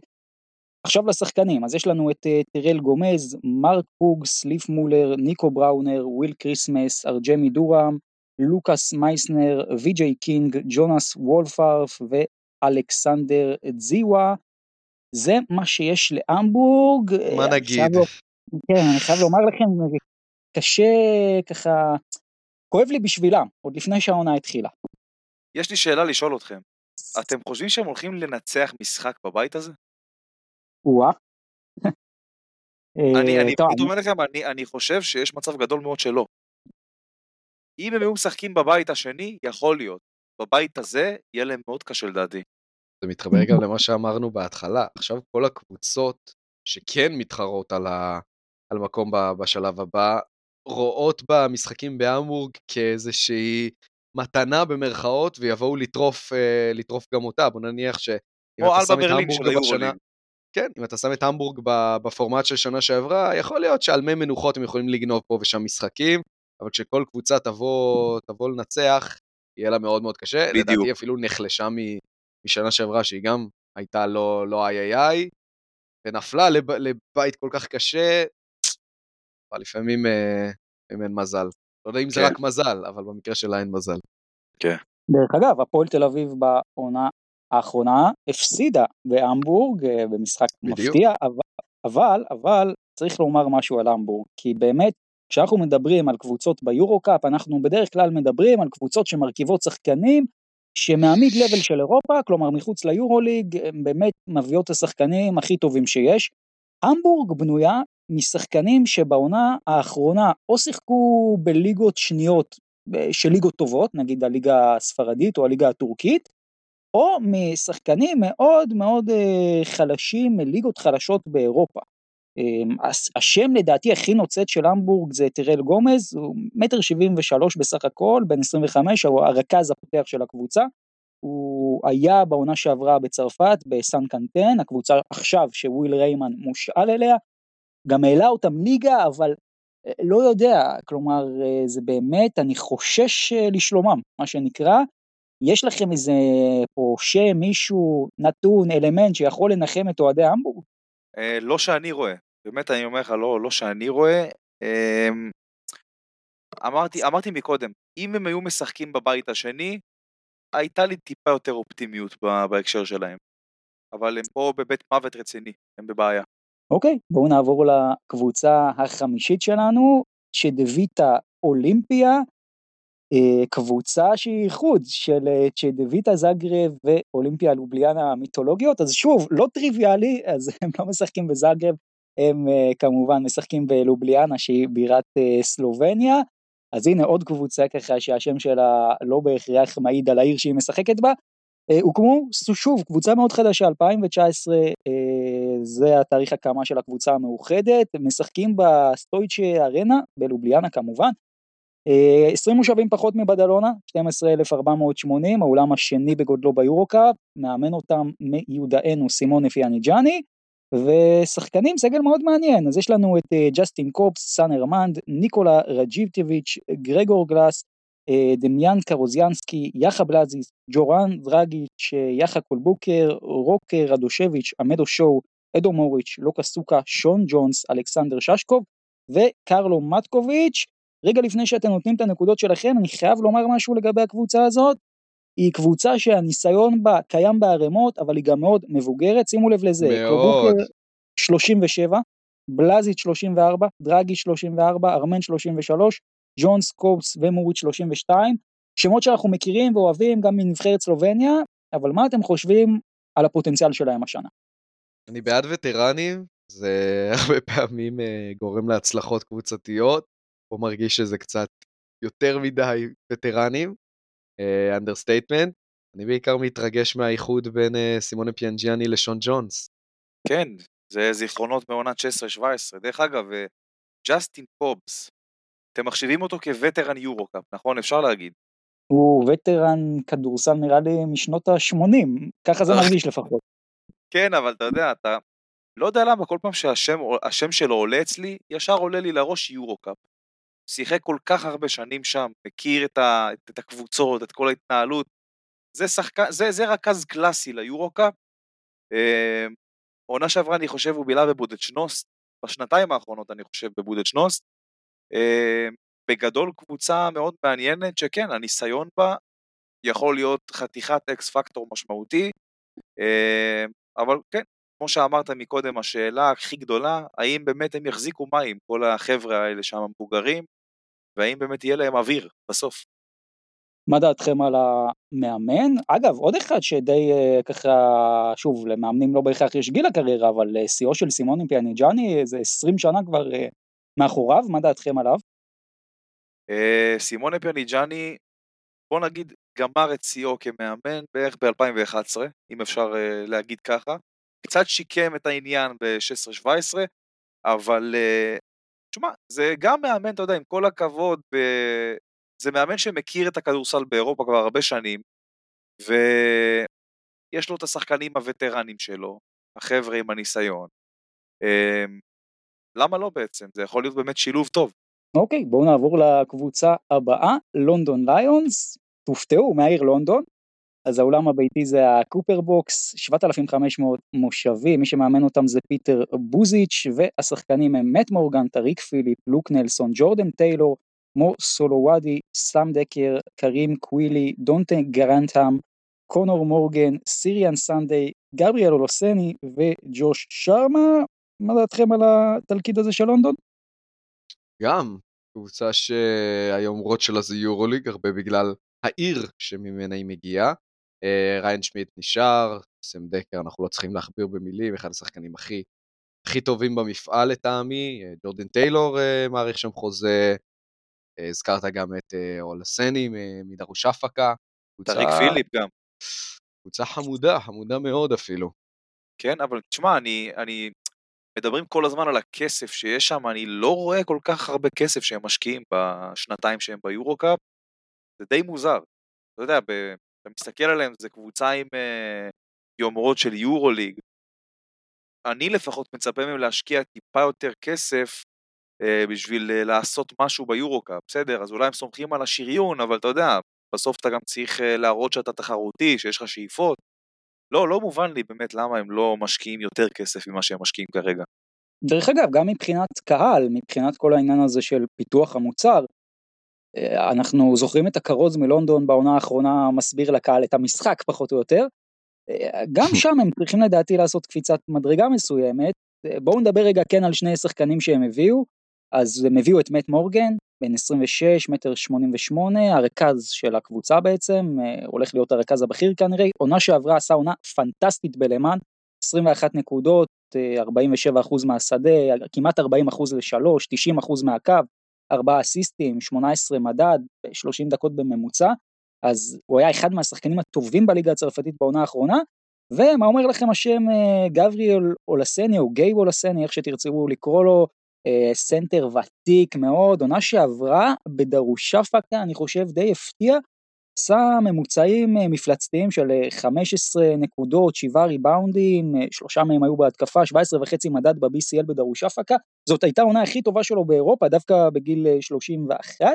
A: עכשיו לשחקנים אז יש לנו את טירל גומז מרק פוגס ליף מולר ניקו בראונר וויל קריסמס ארג'מי דורם לוקאס מייסנר ויג'יי קינג ג'ונס וולפארף אלכסנדר זיווה, זה מה שיש להמבורג.
C: מה נגיד?
A: לא, כן, אני חייב לומר לכם, קשה ככה כואב לי בשבילם, עוד לפני שהעונה התחילה.
B: יש לי שאלה לשאול אתכם. אתם חושבים שהם הולכים לנצח משחק בבית הזה?
A: או-אה.
B: אני,
A: אה,
B: אני
A: טוב,
B: פשוט אומר לכם, אני, אני חושב שיש מצב גדול מאוד שלא. אם הם היו משחקים בבית השני, יכול להיות. בבית הזה, יהיה להם מאוד קשה לדעתי.
C: זה מתחבר גם למה שאמרנו בהתחלה. עכשיו כל הקבוצות שכן מתחרות על, ה... על מקום ב... בשלב הבא, רואות במשחקים בהמבורג כאיזושהי מתנה במרכאות, ויבואו לטרוף, אה, לטרוף גם אותה. בוא נניח שאם
B: או
C: אתה שם את
B: ברלין של
C: המבורג בשנה... כן, אם אתה שם את המבורג בפורמט של שנה שעברה, יכול להיות שעל מי מנוחות הם יכולים לגנוב פה ושם משחקים, אבל כשכל קבוצה תבוא, תבוא לנצח, יהיה לה מאוד מאוד קשה.
B: בדיוק.
C: לדעתי אפילו נחלשה משנה שעברה, שהיא גם הייתה לא, לא איי איי איי, ונפלה לב, לבית כל כך קשה, אבל לפעמים, אה, לפעמים אין מזל. לא יודע אם זה
B: כן.
C: רק מזל, אבל במקרה שלה אין מזל.
A: דרך אגב, הפועל תל אביב בעונה האחרונה הפסידה בהמבורג אה, במשחק
C: בדיוק.
A: מפתיע, אבל, אבל, אבל צריך לומר משהו על המבורג, כי באמת כשאנחנו מדברים על קבוצות ביורו קאפ, אנחנו בדרך כלל מדברים על קבוצות שמרכיבות שחקנים שמהמיד לבל של אירופה, כלומר מחוץ ליורוליג, הן באמת מביאות את השחקנים הכי טובים שיש. המבורג בנויה משחקנים שבעונה האחרונה או שיחקו בליגות שניות אה, של ליגות טובות, נגיד הליגה הספרדית או הליגה הטורקית, או משחקנים מאוד מאוד אה, חלשים מליגות חלשות באירופה. הס- השם לדעתי הכי נוצץ של המבורג זה טרל גומז, הוא מטר שבעים ושלוש בסך הכל, בן 25, הוא הרכז הפותח של הקבוצה. הוא היה בעונה שעברה בצרפת, בסן קנטן, הקבוצה עכשיו שוויל ריימן מושאל אליה, גם העלה אותם ליגה, אבל אה, לא יודע, כלומר, אה, זה באמת, אני חושש אה, לשלומם, מה שנקרא. יש לכם איזה פה שם, מישהו, נתון, אלמנט שיכול לנחם את אוהדי המבורג?
B: אה, לא שאני רואה. באמת, אני אומר לך, לא, לא שאני רואה. אה, אמרתי, אמרתי מקודם, אם הם היו משחקים בבית השני, הייתה לי טיפה יותר אופטימיות בהקשר שלהם. אבל הם פה בבית מוות רציני, הם בבעיה.
A: אוקיי, בואו נעבור לקבוצה החמישית שלנו, צ'דוויטה אולימפיה, קבוצה שהיא איחוד של אה, צ'דוויטה זאגרב ואולימפיה לובליאנה המיתולוגיות, אז שוב, לא טריוויאלי, אז הם לא משחקים בזאגרב, הם אה, כמובן משחקים בלובליאנה שהיא בירת אה, סלובניה, אז הנה עוד קבוצה ככה שהשם שלה לא בהכרח מעיד על העיר שהיא משחקת בה. אה, הוקמו שוב קבוצה מאוד חדשה 2019 אה, זה התאריך הקמה של הקבוצה המאוחדת משחקים בסטויצ'ה ארנה בלובליאנה כמובן. אה, 20 מושבים פחות מבדלונה 12,480 האולם השני בגודלו ביורו-קאפ מאמן אותם מיודענו סימון פיאניג'אני ושחקנים סגל מאוד מעניין אז יש לנו את אה, ג'סטין קופס, סאן הרמנד, ניקולה רג'יבטיביץ', גרגור גלאס, אה, דמיאן קרוזיאנסקי, יאחה בלזיס, ג'ורן דרגיץ', אה, יאחה קולבוקר, רוקר רדושביץ', עמדו שואו, אדו מוריץ', לוקה סוקה, שון ג'ונס, אלכסנדר ששקוב וקרלו מטקוביץ'. רגע לפני שאתם נותנים את הנקודות שלכם, אני חייב לומר משהו לגבי הקבוצה הזאת. היא קבוצה שהניסיון בה קיים בערימות, אבל היא גם מאוד מבוגרת, שימו לב לזה.
C: מאוד.
A: קלובוקר 37, בלזיץ' 34, דרגיץ' 34, ארמן 33, ג'ונס, קובס ומוריץ' 32, שמות שאנחנו מכירים ואוהבים גם מנבחרת סלובניה, אבל מה אתם חושבים על הפוטנציאל שלהם השנה?
C: אני בעד וטרנים, זה הרבה פעמים אה, גורם להצלחות קבוצתיות, פה מרגיש שזה קצת יותר מדי וטרנים, understatement. אני בעיקר מתרגש מהאיחוד בין אה, סימונה פיאנג'יאני לשון ג'ונס.
B: כן, זה זיכרונות מעונת 16-17. דרך אגב, אה, ג'סטין קובס, אתם מחשיבים אותו כווטרן יורו-קאפ, נכון? אפשר להגיד.
A: הוא וטרן כדורסל נראה לי משנות ה-80, ככה זה מרגיש לפחות.
B: כן, אבל אתה יודע, אתה... לא יודע למה, כל פעם שהשם השם שלו עולה אצלי, ישר עולה לי לראש יורו-קאפ. שיחק כל כך הרבה שנים שם, מכיר את, ה, את הקבוצות, את כל ההתנהלות. זה שחקן, זה, זה רכז קלאסי ליורו-קאפ. אה, עונה שעברה, אני חושב, הוא בילה בבודדשנוסט. בשנתיים האחרונות, אני חושב, בבודדשנוסט. אה, בגדול, קבוצה מאוד מעניינת, שכן, הניסיון בה יכול להיות חתיכת אקס פקטור משמעותי. אה, אבל כן, כמו שאמרת מקודם, השאלה הכי גדולה, האם באמת הם יחזיקו מים, כל החבר'ה האלה שם המבוגרים, והאם באמת יהיה להם אוויר בסוף.
A: מה דעתכם על המאמן? אגב, עוד אחד שדי uh, ככה, שוב, למאמנים לא בהכרח יש גיל הקריירה, אבל שיאו של סימון פיאניג'אני איזה 20 שנה כבר uh, מאחוריו, מה דעתכם עליו?
B: סימון פיאניג'אני, בוא נגיד, גמר את שיאו כמאמן בערך ב-2011, אם אפשר להגיד ככה. קצת שיקם את העניין ב-16-17, אבל תשמע, זה גם מאמן, אתה יודע, עם כל הכבוד, ב... זה מאמן שמכיר את הכדורסל באירופה כבר הרבה שנים, ויש לו את השחקנים הווטרנים שלו, החבר'ה עם הניסיון. אמ, למה לא בעצם? זה יכול להיות באמת שילוב טוב.
A: אוקיי, בואו נעבור לקבוצה הבאה, לונדון ליונס. תופתעו מהעיר לונדון, אז האולם הביתי זה הקופר בוקס, 7,500 מושבים, מי שמאמן אותם זה פיטר בוזיץ', והשחקנים הם מאט מורגן, טאריק פיליפ, לוק נלסון, ג'ורדן טיילור, מו סולוואדי, סאם דקר, קרים קווילי, דונטה גרנטהאם, קונור מורגן, סיריאן סנדיי, גבריאל אולוסני וג'וש שרמה. מה דעתכם על התלכיד הזה של לונדון?
C: גם, קבוצה שהיומרות שלה זה יורוליג, הרבה בגלל העיר שממנה היא מגיעה. אה, ריין שמיט נשאר, סם דקר, אנחנו לא צריכים להכביר במילים, אחד השחקנים הכי, הכי טובים במפעל לטעמי, אה, ג'ורדן טיילור אה, מעריך שם חוזה, הזכרת גם את אולסני מדרושאפקה.
B: טאריק פיליפ גם.
C: קבוצה חמודה, חמודה מאוד אפילו.
B: כן, אבל תשמע, אני, אני, מדברים כל הזמן על הכסף שיש שם, אני לא רואה כל כך הרבה כסף שהם משקיעים בשנתיים שהם ביורו-קאפ, זה די מוזר. אתה יודע, אתה מסתכל עליהם, זה קבוצה עם uh, יומרות של יורו-ליג. אני לפחות מצפה מהם להשקיע טיפה יותר כסף uh, בשביל uh, לעשות משהו ביורו-קאפ, בסדר? אז אולי הם סומכים על השריון, אבל אתה יודע, בסוף אתה גם צריך uh, להראות שאתה תחרותי, שיש לך שאיפות. לא, לא מובן לי באמת למה הם לא משקיעים יותר כסף ממה שהם משקיעים כרגע.
A: דרך אגב, גם מבחינת קהל, מבחינת כל העניין הזה של פיתוח המוצר, אה, אנחנו זוכרים את הכרוז מלונדון בעונה האחרונה מסביר לקהל את המשחק פחות או יותר. אה, גם שם הם צריכים לדעתי לעשות קפיצת מדרגה מסוימת. אה, בואו נדבר רגע כן על שני שחקנים שהם הביאו. אז הם הביאו את מת מורגן, בן 26, מטר 88, הרכז של הקבוצה בעצם, הולך להיות הרכז הבכיר כנראה. עונה שעברה עשה עונה פנטסטית בלמאן, 21 נקודות, 47% מהשדה, כמעט 40% לשלוש, 90% מהקו, ארבעה אסיסטים, 18 מדד, 30 דקות בממוצע, אז הוא היה אחד מהשחקנים הטובים בליגה הצרפתית בעונה האחרונה, ומה אומר לכם השם אה, גבריאל אולסני או גייב אולסני, איך שתרצו לקרוא לו, אה, סנטר ותיק מאוד, עונה שעברה בדרושאפקה, אני חושב די הפתיע, עשה ממוצעים אה, מפלצתיים של 15 אה, נקודות, 7 ריבאונדים, אה, שלושה מהם היו בהתקפה, 17 וחצי מדד ב-BCL בדרושאפקה, זאת הייתה העונה הכי טובה שלו באירופה, דווקא בגיל 31.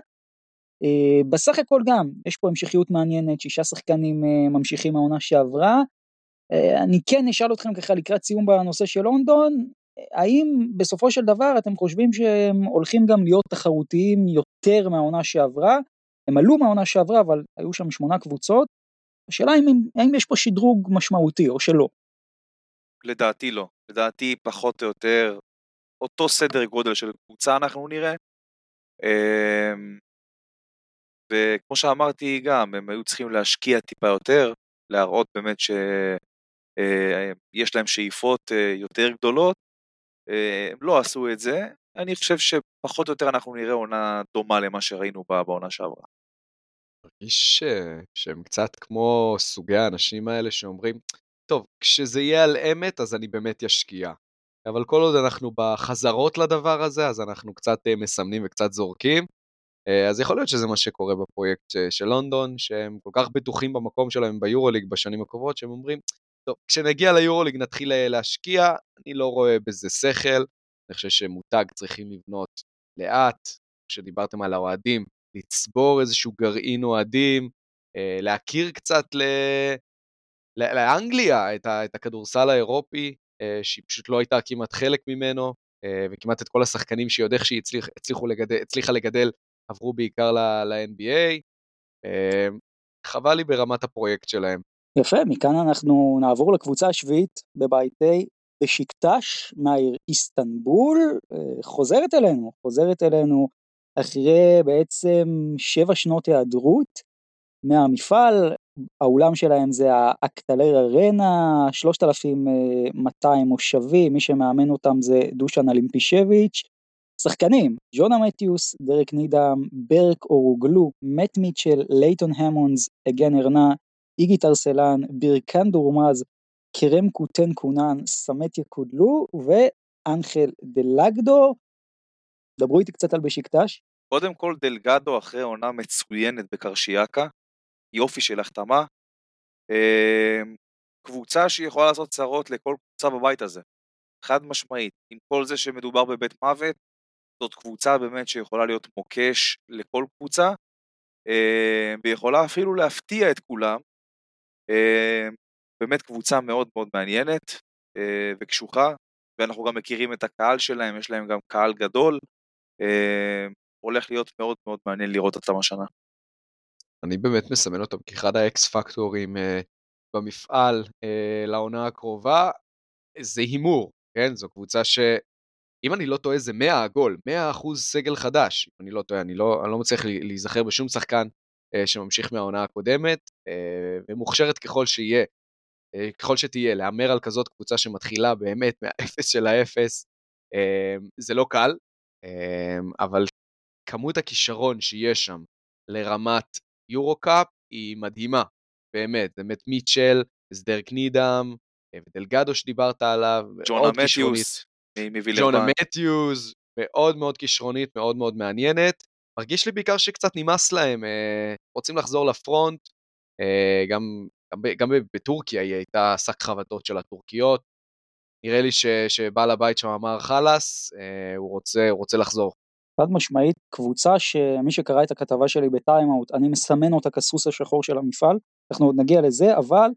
A: בסך הכל גם, יש פה המשכיות מעניינת, שישה שחקנים ממשיכים מהעונה שעברה. אני כן אשאל אתכם ככה לקראת סיום בנושא של לונדון, האם בסופו של דבר אתם חושבים שהם הולכים גם להיות תחרותיים יותר מהעונה שעברה? הם עלו מהעונה שעברה, אבל היו שם שמונה קבוצות. השאלה אם, האם יש פה שדרוג משמעותי או שלא.
B: לדעתי לא. לדעתי פחות או יותר אותו סדר גודל של קבוצה אנחנו נראה. אמ, וכמו שאמרתי גם, הם היו צריכים להשקיע טיפה יותר, להראות באמת שיש אה, להם שאיפות אה, יותר גדולות. אה, הם לא עשו את זה, אני חושב שפחות או יותר אנחנו נראה עונה דומה למה שראינו בעונה שעברה.
C: מרגיש שהם קצת כמו סוגי האנשים האלה שאומרים, טוב, כשזה יהיה על אמת אז אני באמת אשקיע. אבל כל עוד אנחנו בחזרות לדבר הזה, אז אנחנו קצת אה, מסמנים וקצת זורקים. אה, אז יכול להיות שזה מה שקורה בפרויקט של לונדון, שהם כל כך בטוחים במקום שלהם ביורוליג בשנים הקרובות, שהם אומרים, טוב, כשנגיע ליורוליג נתחיל אה, להשקיע, אני לא רואה בזה שכל, אני חושב שמותג צריכים לבנות לאט, כשדיברתם על האוהדים, לצבור איזשהו גרעין אוהדים, אה, להכיר קצת ל... לאנגליה את, ה... את הכדורסל האירופי, אה, שהיא פשוט לא הייתה כמעט חלק ממנו, אה, וכמעט את כל השחקנים שהיא עוד איכשהי הצליח, הצליחו לגדל, הצליחה לגדל עברו בעיקר ל-NBA. חבל לי ברמת הפרויקט שלהם.
A: יפה, מכאן אנחנו נעבור לקבוצה השביעית בבית A, בשקטש מהעיר איסטנבול, חוזרת אלינו, חוזרת אלינו אחרי בעצם שבע שנות היעדרות מהמפעל, האולם שלהם זה האקטלר ארנה, 3,200 מושבים, מי שמאמן אותם זה דושן אלימפישביץ', שחקנים, ג'ונה מתיוס, דרק נידם, ברק אורוגלו, מת מיטשל, לייטון המונס, אגן ארנה, איגי טרסלן, בירקן דורמז, קרם קוטן קונן, סמת יקודלו ואנחל דלגדו. דברו איתי קצת על בשיקטש.
B: קודם כל דלגדו אחרי עונה מצוינת בקרשיאקה, יופי של החתמה. אמ, קבוצה שיכולה לעשות צרות לכל קבוצה בבית הזה. חד משמעית, עם כל זה שמדובר בבית מוות, זאת קבוצה באמת שיכולה להיות מוקש לכל קבוצה, אמ, ויכולה אפילו להפתיע את כולם. אמ, באמת קבוצה מאוד מאוד מעניינת וקשוחה, ואנחנו גם מכירים את הקהל שלהם, יש להם גם קהל גדול. הולך להיות מאוד מאוד מעניין לראות אותם השנה.
C: אני באמת מסמן אותם כאחד האקס פקטורים uh, במפעל לעונה הקרובה. זה הימור, כן? זו קבוצה שאם אני לא טועה זה 100 עגול, 100 אחוז סגל חדש, אם אני לא טועה, אני לא, אני לא מצליח להיזכר בשום שחקן uh, שממשיך מהעונה הקודמת, uh, ומוכשרת ככל שיהיה, ככל שתהיה, להמר על כזאת קבוצה שמתחילה באמת מהאפס של האפס, uh, זה לא קל, uh, אבל כמות הכישרון שיש שם לרמת יורו-קאפ היא מדהימה, באמת, באמת מיטשל, סדרק נידם, ודלגדו שדיברת עליו,
B: ג'ונה מתיוס,
C: ג'ונה מתיוס, מאוד מאוד כישרונית, מאוד מאוד מעניינת. מרגיש לי בעיקר שקצת נמאס להם, אה, רוצים לחזור לפרונט, אה, גם, גם, בטורקיה היא הייתה שק חבטות של הטורקיות. נראה לי ש, שבעל הבית שם אמר חלאס, אה, הוא רוצה, הוא רוצה לחזור.
A: חד משמעית קבוצה שמי שקרא את הכתבה שלי בטיימאוט אני מסמן אותה כסוס השחור של המפעל אנחנו עוד נגיע לזה אבל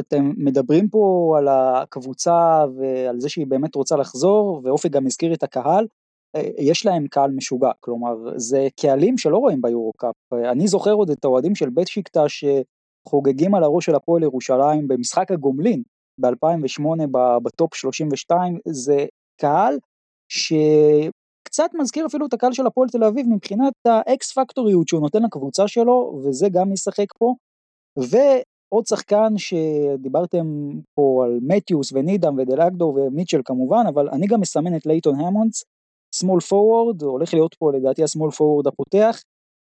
A: אתם מדברים פה על הקבוצה ועל זה שהיא באמת רוצה לחזור ואופק גם הזכיר את הקהל אה, יש להם קהל משוגע כלומר זה קהלים שלא רואים ביורו קאפ אני זוכר עוד את האוהדים של בשיקטש שחוגגים על הראש של הפועל ירושלים במשחק הגומלין ב-2008 בטופ 32 זה קהל ש... קצת מזכיר אפילו את הקהל של הפועל תל אביב מבחינת האקס פקטוריות שהוא נותן לקבוצה שלו, וזה גם ישחק פה. ועוד שחקן שדיברתם פה על מתיוס ונידם ודלאגדו ומיטשל כמובן, אבל אני גם מסמן את לייטון המונדס, small forward, הולך להיות פה לדעתי ה-small forward הפותח,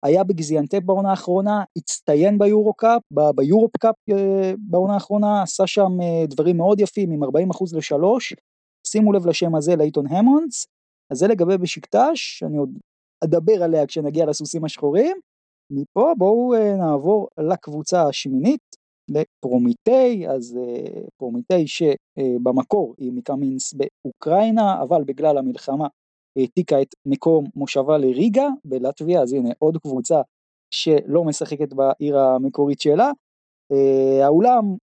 A: היה בגזיאנטפ בעונה האחרונה, הצטיין ביורו קאפ, ביורופ קאפ אה, בעונה האחרונה, עשה שם אה, דברים מאוד יפים עם 40% לשלוש, שימו לב לשם הזה לייטון המונדס, אז זה לגבי בשיקטש, אני עוד אדבר עליה כשנגיע לסוסים השחורים. מפה בואו אה, נעבור לקבוצה השמינית, לפרומיטי, אז פרומיטי שבמקור היא מקמינס באוקראינה, אבל בגלל המלחמה העתיקה את מקום מושבה לריגה בלטביה, אז הנה עוד קבוצה שלא משחקת בעיר המקורית שלה. אה, האולם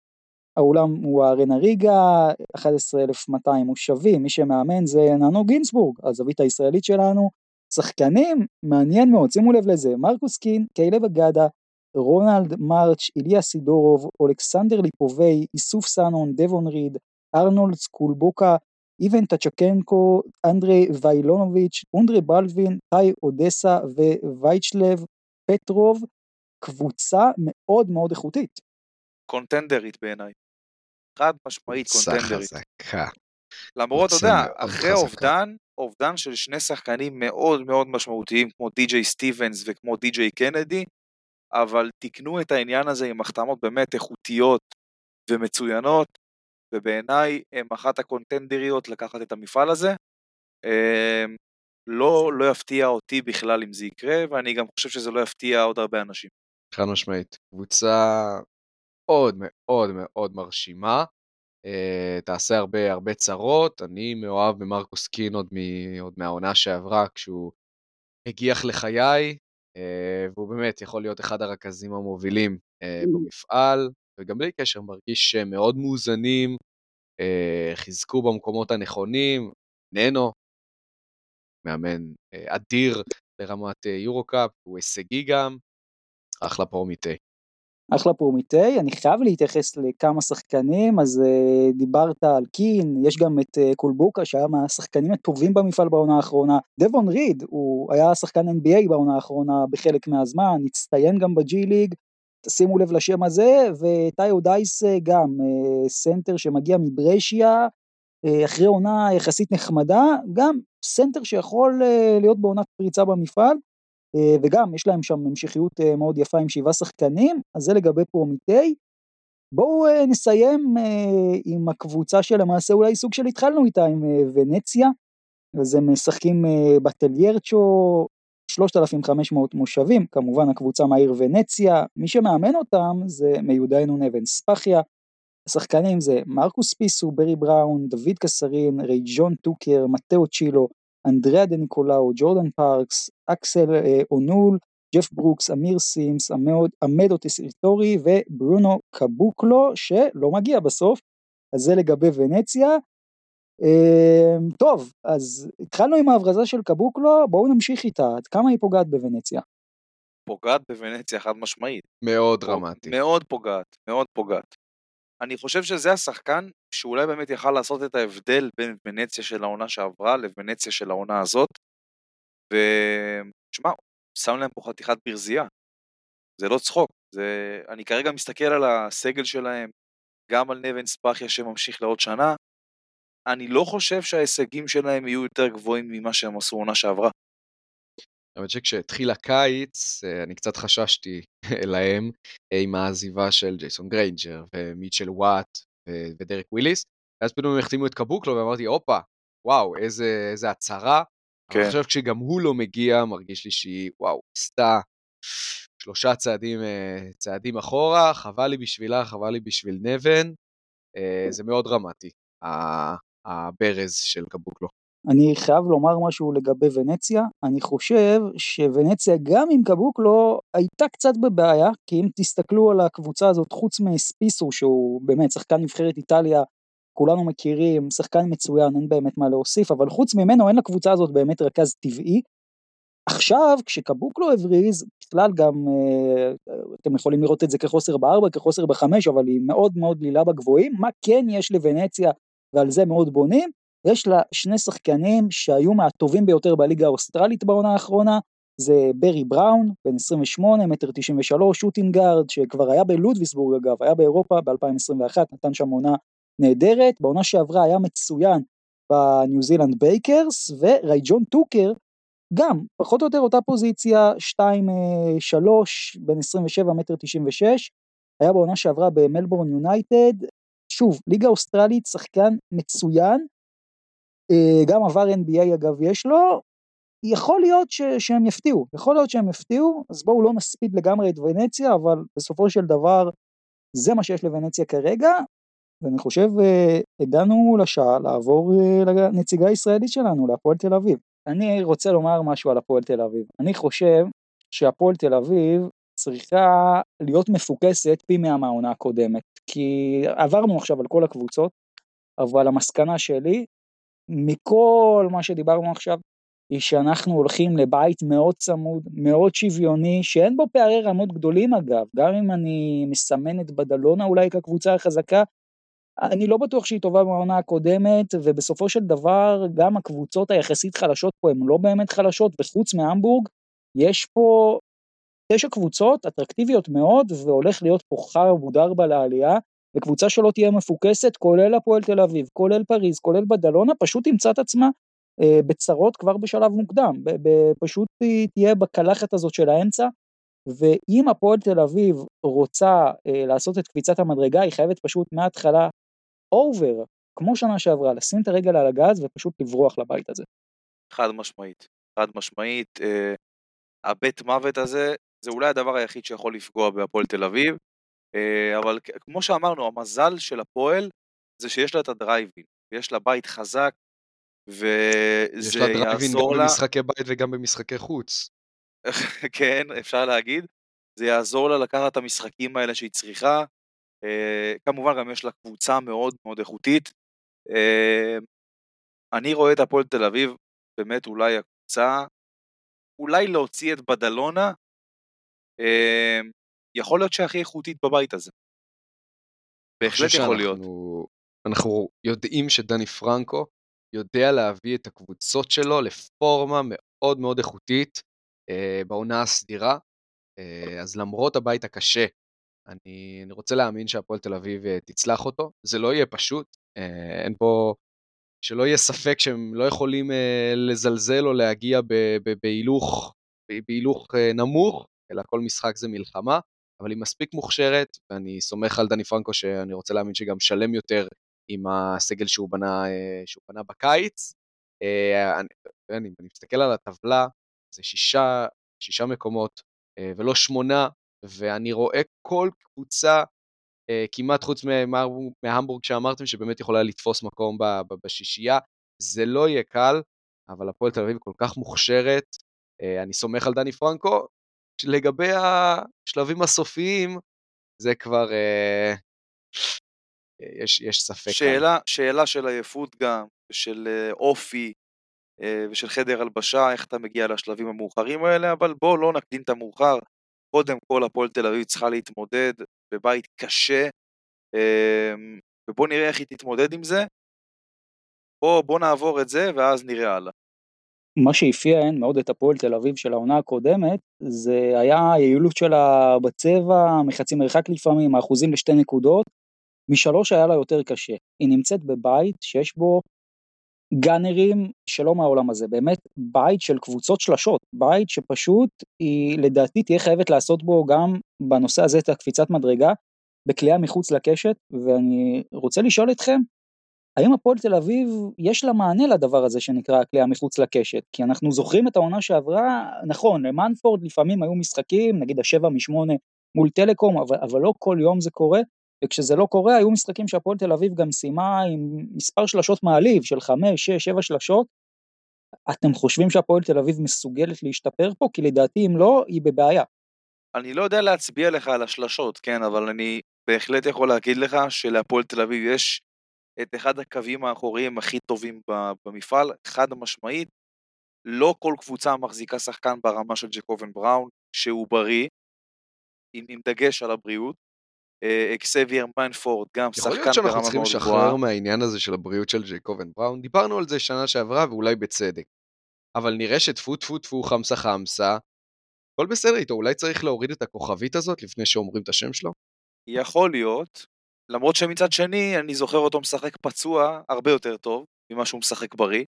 A: האולם הוא הארנה ריגה, 11,200 מושבים, מי שמאמן זה ננו גינסבורג, הזווית הישראלית שלנו. שחקנים, מעניין מאוד, שימו לב לזה, מרקוס קין, קיילב אגדה, רונלד מרץ', איליה סידורוב, אולכסנדר ליפובי, איסוף סאנון, דבון ריד, ארנולד סקולבוקה, איבן טצ'קנקו, אנדרי ויילונוביץ', אונדרי בלווין, טאי אודסה ווייצ'לב פטרוב, קבוצה מאוד מאוד איכותית.
B: קונטנדרית בעיניי. חד משמעית קונטנדרית.
C: חזקה.
B: למרות, אתה יודע, אחרי אובדן, אובדן של שני שחקנים מאוד מאוד משמעותיים כמו די.ג'יי סטיבנס וכמו די.ג'יי קנדי, אבל תיקנו את העניין הזה עם החתמות באמת איכותיות ומצוינות, ובעיניי הם אחת הקונטנדריות לקחת את המפעל הזה. אמ, לא, לא יפתיע אותי בכלל אם זה יקרה, ואני גם חושב שזה לא יפתיע עוד הרבה אנשים.
C: חד משמעית. קבוצה מאוד מאוד מאוד מרשימה. Uh, תעשה הרבה הרבה צרות, אני מאוהב במרקוס קין עוד, מ, עוד מהעונה שעברה כשהוא הגיח לחיי, uh, והוא באמת יכול להיות אחד הרכזים המובילים אה, במפעל, וגם בלי קשר מרגיש שהם מאוד מאוזנים, אה, חיזקו במקומות הנכונים, ננו, מאמן אה, אדיר לרמת יורו-קאפ, הוא הישגי גם, אחלה פרומיטי.
A: אחלה פרומיטי, אני חייב להתייחס לכמה שחקנים, אז אה, דיברת על קין, יש גם את אה, קולבוקה שהיה מהשחקנים הטובים במפעל בעונה האחרונה, דבון ריד, הוא היה שחקן NBA בעונה האחרונה בחלק מהזמן, הצטיין גם בג'י ליג, תשימו לב לשם הזה, וטאי אודיאסה גם, אה, סנטר שמגיע מברשיה, אה, אחרי עונה יחסית נחמדה, גם סנטר שיכול להיות בעונת פריצה במפעל, אה, וגם יש להם שם המשכיות אה, מאוד יפה עם שבעה שחקנים, אז זה לגבי פרומיטי. בואו אה, נסיים עם הקבוצה שלמעשה אולי סוג של התחלנו איתה, עם ונציה, אז הם משחקים בטליירצ'ו, 3,500 מושבים, כמובן הקבוצה מהעיר ונציה, מי שמאמן אותם זה מיודענו נבן ספחיה, השחקנים זה מרקו ספיסו, ברי בראון, דויד קסרין, רייג'ון טוקר, מתאו צ'ילו, אנדריאה דה ניקולאו, ג'ורדן פארקס, אקסל אה, אונול, ג'ף ברוקס, אמיר סימס, אמדאו טסיטורי וברונו קבוקלו שלא מגיע בסוף, אז זה לגבי ונציה. Uh, טוב, אז התחלנו עם ההברזה של קבוקלו, בואו נמשיך איתה, עד כמה היא פוגעת בוונציה?
B: פוגעת בוונציה חד משמעית.
C: מאוד דרמטי.
B: מאוד פוגעת, מאוד פוגעת. אני חושב שזה השחקן שאולי באמת יכל לעשות את ההבדל בין ונציה של העונה שעברה לוונציה של העונה הזאת. ושמע, שם להם פה חתיכת ברזייה. זה לא צחוק. זה... אני כרגע מסתכל על הסגל שלהם, גם על נבן ספחיה שממשיך לעוד שנה. אני לא חושב שההישגים שלהם יהיו יותר גבוהים ממה שהם עשו עונה שעברה.
C: האמת שכשהתחיל הקיץ, אה, אני קצת חששתי להם אה, עם העזיבה של ג'ייסון גריינג'ר ומיטשל וואט ודרק וויליס, ואז פתאום הם החתימו את קבוקלו ואמרתי, הופה, וואו, איזה, איזה הצהרה. כן. אני חושב שגם הוא לא מגיע, מרגיש לי שהיא, וואו, עשתה שלושה צעדים, אה, צעדים אחורה, חבל לי בשבילה, חבל לי בשביל נבן, זה מאוד דרמטי, הברז של קבוקלו.
A: אני חייב לומר משהו לגבי ונציה, אני חושב שוונציה גם עם קבוקלו הייתה קצת בבעיה, כי אם תסתכלו על הקבוצה הזאת חוץ מספיסו שהוא באמת שחקן נבחרת איטליה, כולנו מכירים, שחקן מצוין, אין באמת מה להוסיף, אבל חוץ ממנו אין לקבוצה הזאת באמת רכז טבעי. עכשיו כשקבוקלו הבריז, בכלל גם אה, אתם יכולים לראות את זה כחוסר בארבע, כחוסר בחמש, אבל היא מאוד מאוד דלילה בגבוהים, מה כן יש לוונציה ועל זה מאוד בונים? יש לה שני שחקנים שהיו מהטובים ביותר בליגה האוסטרלית בעונה האחרונה, זה ברי בראון, בן 28, מטר 93, שוטינגארד, שכבר היה בלודוויסבורג אגב, היה באירופה ב-2021, נתן שם עונה נהדרת, בעונה שעברה היה מצוין בניו זילנד בייקרס, ורייג'ון טוקר, גם, פחות או יותר אותה פוזיציה, 2-3, בן 27, מטר 96, היה בעונה שעברה במלבורן יונייטד, שוב, ליגה אוסטרלית, שחקן מצוין, אה, גם עבר NBA אגב יש לו, יכול להיות ש, שהם יפתיעו, יכול להיות שהם יפתיעו, אז בואו לא נספיד לגמרי את ונציה, אבל בסופו של דבר זה מה שיש לוונציה כרגע, ואני חושב אה, הגענו לשעה לעבור אה, לנציגה הישראלית שלנו, להפועל תל אביב. אני רוצה לומר משהו על הפועל תל אביב. אני חושב שהפועל תל אביב צריכה להיות מפוקסת פי מאה מהעונה הקודמת, כי עברנו עכשיו על כל הקבוצות, אבל המסקנה שלי מכל מה שדיברנו עכשיו, היא שאנחנו הולכים לבית מאוד צמוד, מאוד שוויוני, שאין בו פערי רמות גדולים אגב, גם אם אני מסמן את בדלונה אולי כקבוצה החזקה, אני לא בטוח שהיא טובה בעונה הקודמת, ובסופו של דבר גם הקבוצות היחסית חלשות פה הן לא באמת חלשות, וחוץ מהמבורג, יש פה תשע קבוצות אטרקטיביות מאוד, והולך להיות פה חר מודר לעלייה, וקבוצה שלא תהיה מפוקסת, כולל הפועל תל אביב, כולל פריז, כולל בדלונה, פשוט תמצא את עצמה אה, בצרות כבר בשלב מוקדם, פשוט היא תהיה בקלחת הזאת של האמצע, ואם הפועל תל אביב רוצה אה, לעשות את קפיצת המדרגה, היא חייבת פשוט מההתחלה אובר, כמו שנה שעברה, לשים את הרגל על הגז ופשוט לברוח לבית הזה.
B: חד משמעית, חד משמעית, אה, הבית מוות הזה, זה אולי הדבר היחיד שיכול לפגוע בהפועל תל אביב, אה, אבל כמו שאמרנו, המזל של הפועל זה שיש לה את הדרייבין, ויש לה בית חזק, וזה יעזור לה... יש לה דרייבין גם
C: במשחקי בית וגם במשחקי חוץ.
B: כן, אפשר להגיד. זה יעזור לה לקחת את המשחקים האלה שהיא צריכה. אה, כמובן גם יש לה קבוצה מאוד מאוד איכותית. אה, אני רואה את הפועל תל אביב, באמת אולי הקבוצה, אולי להוציא את בדלונה, יכול להיות שהכי איכותית בבית הזה. בהחלט יכול להיות.
C: אנחנו יודעים שדני פרנקו יודע להביא את הקבוצות שלו לפורמה מאוד מאוד איכותית אה, בעונה הסדירה, אה, אז למרות הבית הקשה, אני, אני רוצה להאמין שהפועל תל אביב אה, תצלח אותו. זה לא יהיה פשוט, אה, אין פה, שלא יהיה ספק שהם לא יכולים אה, לזלזל או להגיע בהילוך, בהילוך אה, נמוך, אלא כל משחק זה מלחמה, אבל היא מספיק מוכשרת, ואני סומך על דני פרנקו שאני רוצה להאמין שגם שלם יותר עם הסגל שהוא בנה, אה, שהוא בנה בקיץ. אה, אני, אני, אני מסתכל על הטבלה, זה שישה, שישה מקומות אה, ולא שמונה, ואני רואה כל קבוצה, כמעט חוץ מהמבורג שאמרתם, שבאמת יכולה לתפוס מקום בשישייה. זה לא יהיה קל, אבל הפועל תל אביב כל כך מוכשרת, אני סומך על דני פרנקו. לגבי השלבים הסופיים, זה כבר, יש, יש ספק.
B: שאלה, שאלה של עייפות גם, של אה, אופי אה, ושל חדר הלבשה, איך אתה מגיע לשלבים המאוחרים האלה, אבל בוא לא נקדים את המאוחר. קודם כל הפועל תל אביב צריכה להתמודד בבית קשה, אמ, ובוא נראה איך היא תתמודד עם זה. בוא, בוא נעבור את זה ואז נראה הלאה.
A: מה שאפיין מאוד את הפועל תל אביב של העונה הקודמת, זה היה היעילות שלה בצבע, מחצי מרחק לפעמים, האחוזים לשתי נקודות, משלוש היה לה יותר קשה. היא נמצאת בבית שיש בו גאנרים שלא מהעולם הזה, באמת בית של קבוצות שלשות, בית שפשוט היא לדעתי תהיה חייבת לעשות בו גם בנושא הזה את הקפיצת מדרגה, בכלייה מחוץ לקשת, ואני רוצה לשאול אתכם, האם הפועל תל אביב יש לה מענה לדבר הזה שנקרא הכלייה מחוץ לקשת? כי אנחנו זוכרים את העונה שעברה, נכון, למנפורד לפעמים היו משחקים, נגיד השבע משמונה מול טלקום, אבל, אבל לא כל יום זה קורה, וכשזה לא קורה, היו משחקים שהפועל תל אביב גם סיימה עם מספר שלשות מעליב של חמש, שש, שבע שלשות. אתם חושבים שהפועל תל אביב מסוגלת להשתפר פה? כי לדעתי אם לא, היא בבעיה.
B: אני לא יודע להצביע לך על השלשות, כן, אבל אני בהחלט יכול להגיד לך שלהפועל תל אביב יש את אחד הקווים האחוריים הכי טובים במפעל, חד משמעית. לא כל קבוצה מחזיקה שחקן ברמה של ג'קובן בראון, שהוא בריא, עם, עם דגש על הבריאות, אה, אקסבייר מאנפורד, גם שחקן ברמה מאוד גבוהה.
C: יכול להיות שאנחנו צריכים לשחרר מהעניין הזה של הבריאות של ג'ייקובן בראון, דיברנו על זה שנה שעברה ואולי בצדק. אבל נראה שטפו טפו טפו חמסה חמסה, הכל בסדר איתו, אולי צריך להוריד את הכוכבית הזאת לפני שאומרים את השם שלו?
B: יכול להיות, למרות שמצד שני אני זוכר אותו משחק פצוע הרבה יותר טוב ממה שהוא משחק בריא,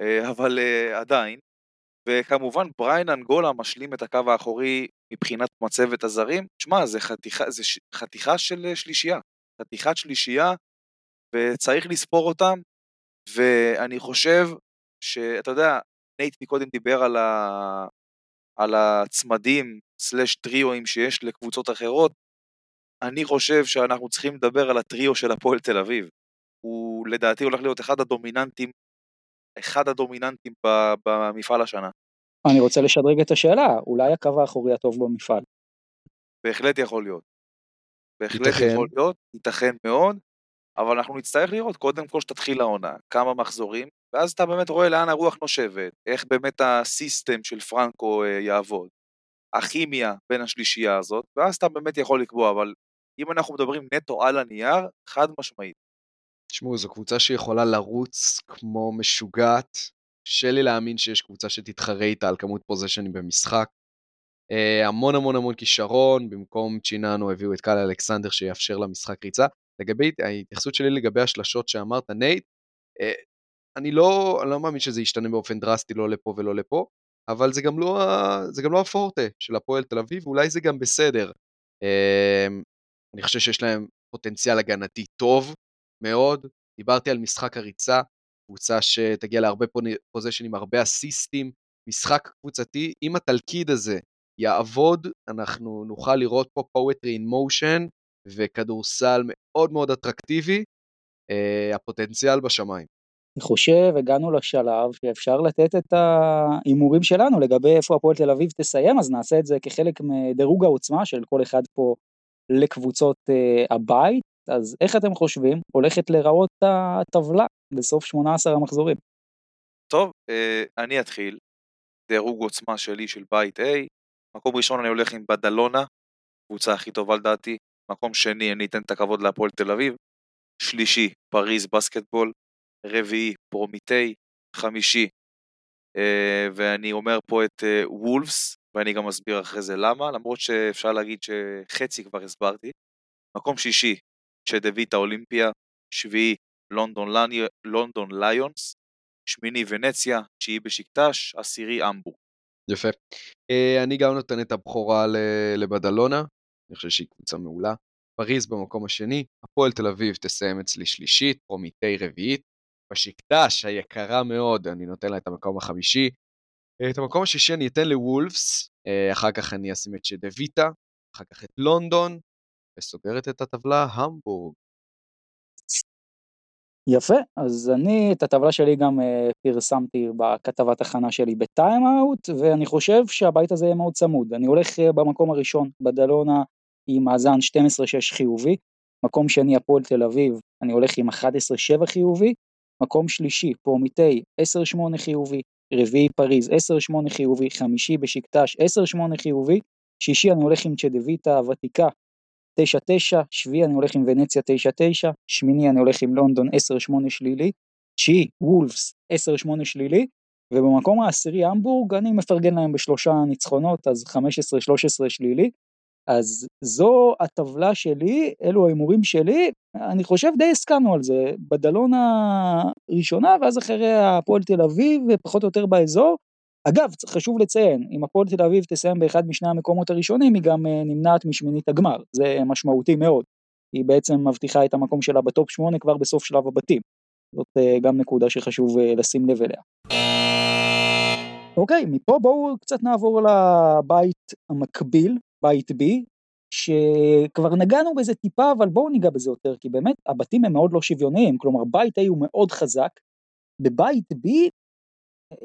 B: אה, אבל אה, עדיין. וכמובן בריין אנגולה משלים את הקו האחורי מבחינת מצבת הזרים, שמע, זה חתיכה, זה ש... חתיכה של אה, שלישייה, חתיכת שלישייה, וצריך לספור אותם, ואני חושב שאתה יודע, נייט מקודם דיבר על, ה... על הצמדים סלאש טריואים שיש לקבוצות אחרות, אני חושב שאנחנו צריכים לדבר על הטריו של הפועל תל אביב. הוא לדעתי הולך להיות אחד הדומיננטים, אחד הדומיננטים במפעל השנה.
A: אני רוצה לשדרג את השאלה, אולי הקו האחורי הטוב במפעל.
B: בהחלט יכול להיות. בהחלט ייתכן. יכול להיות, ייתכן מאוד, אבל אנחנו נצטרך לראות קודם כל שתתחיל העונה, כמה מחזורים, ואז אתה באמת רואה לאן הרוח נושבת, איך באמת הסיסטם של פרנקו אה, יעבוד, הכימיה בין השלישייה הזאת, ואז אתה באמת יכול לקבוע, אבל אם אנחנו מדברים נטו על הנייר, חד משמעית.
C: תשמעו, זו קבוצה שיכולה לרוץ כמו משוגעת, קשה לי להאמין שיש קבוצה שתתחרה איתה על כמות פוזשנים במשחק. אה, המון המון המון כישרון, במקום צ'יננו הביאו את קייל אלכסנדר שיאפשר לה משחק ריצה. לגבי ההתייחסות שלי לגבי השלשות שאמרת, נייט, אה, אני לא, אני לא מאמין שזה ישתנה באופן דרסטי לא לפה ולא לפה, אבל זה גם לא, זה גם לא הפורטה של הפועל תל אביב, ואולי זה גם בסדר. Uh, אני חושב שיש להם פוטנציאל הגנתי טוב מאוד. דיברתי על משחק הריצה, קבוצה שתגיע להרבה פוזיישנים, הרבה אסיסטים, משחק קבוצתי. אם התלכיד הזה יעבוד, אנחנו נוכל לראות פה poetry in motion וכדורסל מאוד מאוד אטרקטיבי, אה, הפוטנציאל בשמיים.
A: אני חושב, הגענו לשלב שאפשר לתת את ההימורים שלנו לגבי איפה הפועל תל אביב תסיים, אז נעשה את זה כחלק מדירוג העוצמה של כל אחד פה לקבוצות uh, הבית, אז איך אתם חושבים הולכת להיראות הטבלה בסוף 18 המחזורים?
B: טוב, uh, אני אתחיל. דירוג עוצמה שלי של בית A. מקום ראשון אני הולך עם בדלונה, קבוצה הכי טובה לדעתי. מקום שני, אני אתן את הכבוד להפועל תל אביב. שלישי, פריז בסקטבול. רביעי, פרומיטי. חמישי, אה, ואני אומר פה את אה, וולפס, ואני גם אסביר אחרי זה למה, למרות שאפשר להגיד שחצי כבר הסברתי. מקום שישי, צ'דוויטה אולימפיה. שביעי, לונדון, לונדון ליונס. שמיני ונציה, תשיעי בשקטש, עשירי אמבורג.
C: יפה. אה, אני גם נותן את הבכורה לבדלונה, אני חושב שהיא קבוצה מעולה. פריז במקום השני, הפועל תל אביב תסיים אצלי שלישית, פרומיטי רביעית. בשקטש היקרה מאוד, אני נותן לה את המקום החמישי. אה, את המקום השישי אני אתן לוולפס, אה, אחר כך אני אשים את שדוויטה, אחר כך את לונדון, וסוגרת את הטבלה המבורג.
A: יפה, אז אני את הטבלה שלי גם uh, פרסמתי בכתבת הכנה שלי בטיימאוט, ואני חושב שהבית הזה יהיה מאוד צמוד. אני הולך במקום הראשון, בדלונה, עם מאזן 12-6 חיובי, מקום שני הפועל תל אביב, אני הולך עם 11-7 חיובי, מקום שלישי פרומיטי 10-8 חיובי, רביעי פריז 10-8 חיובי, חמישי בשקטש 10-8 חיובי, שישי אני הולך עם צ'דוויטה הוותיקה 9-9, שביעי אני הולך עם ונציה 9-9, שמיני אני הולך עם לונדון 10-8 שלילי, תשיעי וולפס 10-8 שלילי, ובמקום העשירי המבורג אני מפרגן להם בשלושה ניצחונות, אז 15-13 שלילי. אז זו הטבלה שלי, אלו ההימורים שלי, אני חושב די הסכמנו על זה, בדלונה ראשונה ואז אחרי הפועל תל אביב ופחות או יותר באזור. אגב, חשוב לציין, אם הפועל תל אביב תסיים באחד משני המקומות הראשונים, היא גם אה, נמנעת משמינית הגמר, זה משמעותי מאוד. היא בעצם מבטיחה את המקום שלה בטופ 8 כבר בסוף שלב הבתים. זאת אה, גם נקודה שחשוב אה, לשים לב אליה. אוקיי, מפה בואו קצת נעבור לבית המקביל, בית B, שכבר נגענו בזה טיפה, אבל בואו ניגע בזה יותר, כי באמת הבתים הם מאוד לא שוויוניים, כלומר בית A הוא מאוד חזק, בבית B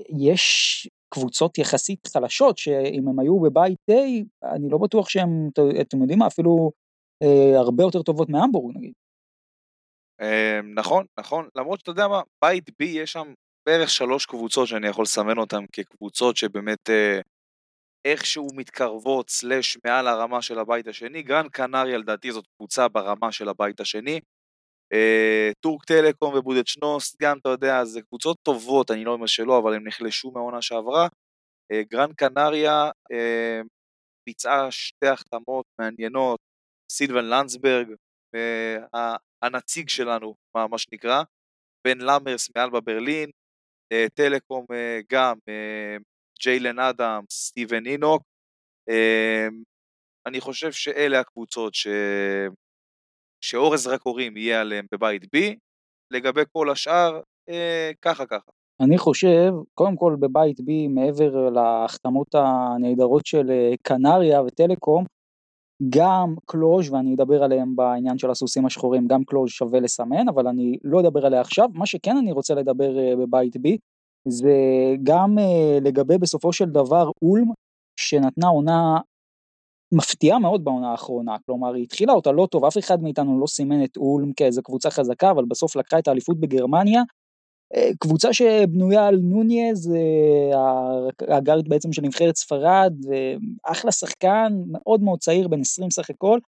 A: יש קבוצות יחסית חלשות, שאם הם היו בבית A, אני לא בטוח שהם, אתם יודעים מה, אפילו אה, הרבה יותר טובות מהמבורג נגיד.
B: אה, נכון, נכון, למרות שאתה יודע מה, בית B יש שם בערך שלוש קבוצות שאני יכול לסמן אותן כקבוצות שבאמת אה, איכשהו מתקרבות סלאש מעל הרמה של הבית השני. גרן קנריה לדעתי זאת קבוצה ברמה של הבית השני. אה, טורק טלקום ובודד שנוסט, גם אתה יודע, זה קבוצות טובות, אני לא אומר שלא, אבל הם נחלשו מהעונה שעברה. אה, גרן קנריה אה, ביצעה שתי החתמות מעניינות, סילבן לנדסברג, אה, הנציג שלנו, מה, מה שנקרא, בן למרס מאלבה ברלין, אה, טלקום אה, גם, אה, ג'יילן אדם, סטיבן אינוק. אמ, אני חושב שאלה הקבוצות ש... שאור הזרקורים יהיה עליהם בבית B, לגבי כל השאר, אה, ככה ככה.
A: אני חושב, קודם כל בבית B, מעבר להחתמות הנהדרות של אה, קנריה וטלקום, גם קלוז' ואני אדבר עליהם בעניין של הסוסים השחורים, גם קלוז' שווה לסמן, אבל אני לא אדבר עליה עכשיו. מה שכן אני רוצה לדבר אה, בבית B, זה גם uh, לגבי בסופו של דבר אולם, שנתנה עונה מפתיעה מאוד בעונה האחרונה, כלומר היא התחילה אותה לא טוב, אף אחד מאיתנו לא סימן את אולם כאיזה קבוצה חזקה, אבל בסוף לקחה את האליפות בגרמניה, uh, קבוצה שבנויה על נוניז, uh, הגארד בעצם של נבחרת ספרד, אחלה שחקן, מאוד מאוד צעיר, בן 20 סך הכל,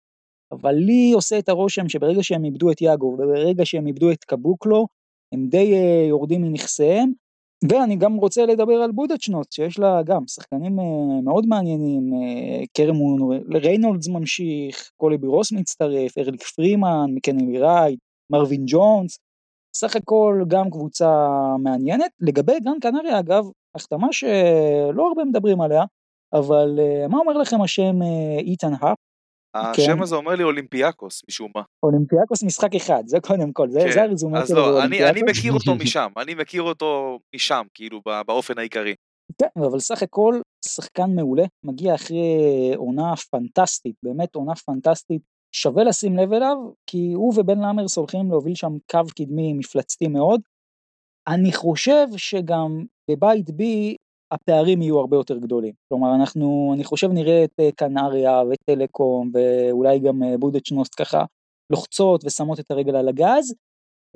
A: אבל לי עושה את הרושם שברגע שהם איבדו את יאגו וברגע שהם איבדו את קבוקלו, הם די יורדים מנכסיהם, ואני גם רוצה לדבר על בודוצ'נוסט, שיש לה גם שחקנים אה, מאוד מעניינים, אה, קמרון ריינולדס ממשיך, קולבי רוס מצטרף, אלריק פרימן, מקינלי רייט, מרווין ג'ונס, סך הכל גם קבוצה מעניינת. לגבי גרן קנריה אגב, החתמה שלא הרבה מדברים עליה, אבל אה, מה אומר לכם השם איתן האפ?
B: השם כן. הזה אומר לי אולימפיאקוס משום מה.
A: אולימפיאקוס משחק אחד, זה קודם כל, זה, כן. הרזומה
B: שלו. לא, אני, אני מכיר אותו משם, אני מכיר אותו משם, כאילו, באופן העיקרי.
A: כן, אבל סך הכל שחקן מעולה, מגיע אחרי עונה פנטסטית, באמת עונה פנטסטית, שווה לשים לב אליו, כי הוא ובן למרס הולכים להוביל שם קו קדמי מפלצתי מאוד. אני חושב שגם בבית בי הפערים יהיו הרבה יותר גדולים. כלומר, אנחנו, אני חושב נראה את אה, קנריה וטלקום ואולי גם אה, בודדשנוסט ככה לוחצות ושמות את הרגל על הגז,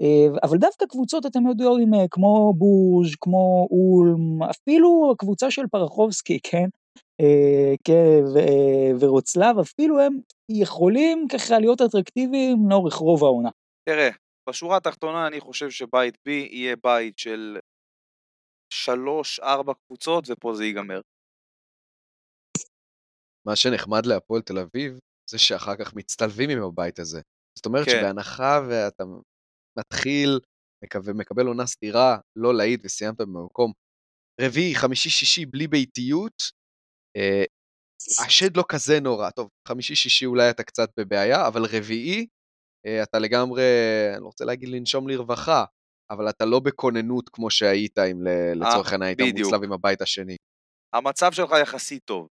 A: אה, אבל דווקא קבוצות, אתם יודעים, כמו בוז', כמו אולם, אפילו הקבוצה של פרחובסקי, כן? כן, ורוצלב, אפילו הם יכולים ככה להיות אטרקטיביים לאורך רוב העונה.
B: תראה, בשורה התחתונה אני חושב שבית B יהיה בית של שלוש, ארבע קבוצות, ופה זה ייגמר.
C: מה שנחמד להפועל תל אביב, זה שאחר כך מצטלבים עם הבית הזה. זאת אומרת
B: כן.
C: שבהנחה ואתה מתחיל ומקבל עונה סתירה, לא להיט וסיימת במקום רביעי, חמישי, שישי, בלי ביתיות, אה, השד לא כזה נורא. טוב, חמישי, שישי אולי אתה קצת בבעיה, אבל רביעי, אה, אתה לגמרי, אני לא רוצה להגיד לנשום לרווחה, אבל אתה לא בכוננות כמו שהיית אם לצורך העניין היית מוצלב עם הבית השני.
B: המצב שלך יחסית טוב.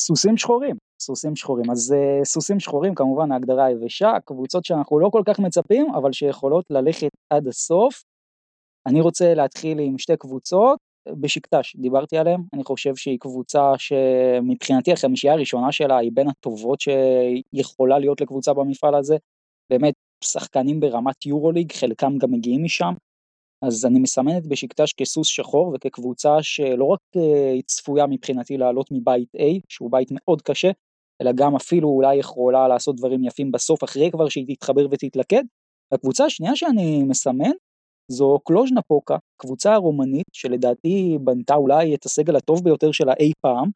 A: סוסים שחורים, סוסים שחורים. אז uh, סוסים שחורים כמובן ההגדרה היבשה, קבוצות שאנחנו לא כל כך מצפים, אבל שיכולות ללכת עד הסוף. אני רוצה להתחיל עם שתי קבוצות, בשקטש, דיברתי עליהם, אני חושב שהיא קבוצה שמבחינתי החמישייה הראשונה שלה היא בין הטובות שיכולה להיות לקבוצה במפעל הזה, באמת שחקנים ברמת יורוליג, חלקם גם מגיעים משם, אז אני מסמן את בשקטש כסוס שחור וכקבוצה שלא רק אה, היא צפויה מבחינתי לעלות מבית A, שהוא בית מאוד קשה, אלא גם אפילו אולי יכולה לעשות דברים יפים בסוף אחרי כבר שהיא תתחבר ותתלכד. הקבוצה השנייה שאני מסמן זו קלוז'נה פוקה, קבוצה רומנית שלדעתי בנתה אולי את הסגל הטוב ביותר שלה אי פעם.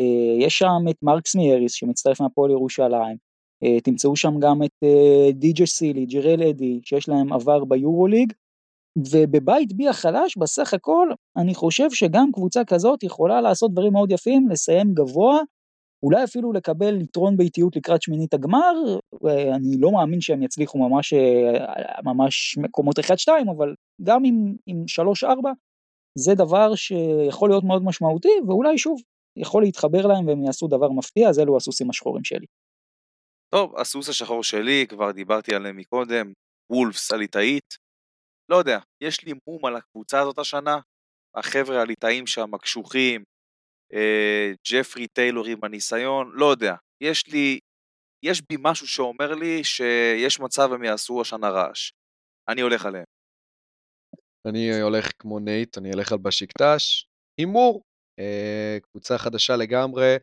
A: אה, יש שם את מרקס מייריס שמצטרף מהפועל ירושלים, אה, תמצאו שם גם את די.ג'י סילי, ג'רל אדי, שיש להם עבר ביורוליג, ובבית בי החלש בסך הכל אני חושב שגם קבוצה כזאת יכולה לעשות דברים מאוד יפים, לסיים גבוה, אולי אפילו לקבל יתרון באיטיות לקראת שמינית הגמר, אני לא מאמין שהם יצליחו ממש, ממש מקומות 1-2, אבל גם עם, עם 3-4 זה דבר שיכול להיות מאוד משמעותי, ואולי שוב יכול להתחבר להם והם יעשו דבר מפתיע, אז אלו הסוסים השחורים שלי.
B: טוב, הסוס השחור שלי, כבר דיברתי עליהם מקודם, וולפס הליטאית, לא יודע, יש לי מום על הקבוצה הזאת השנה, החבר'ה הליטאים שם הקשוחים, אה, ג'פרי טיילור עם הניסיון, לא יודע, יש לי, יש בי משהו שאומר לי שיש מצב הם יעשו השנה רעש. אני הולך עליהם.
C: אני הולך כמו נייט, אני אלך על בשיקטש. הימור, אה, קבוצה חדשה לגמרי,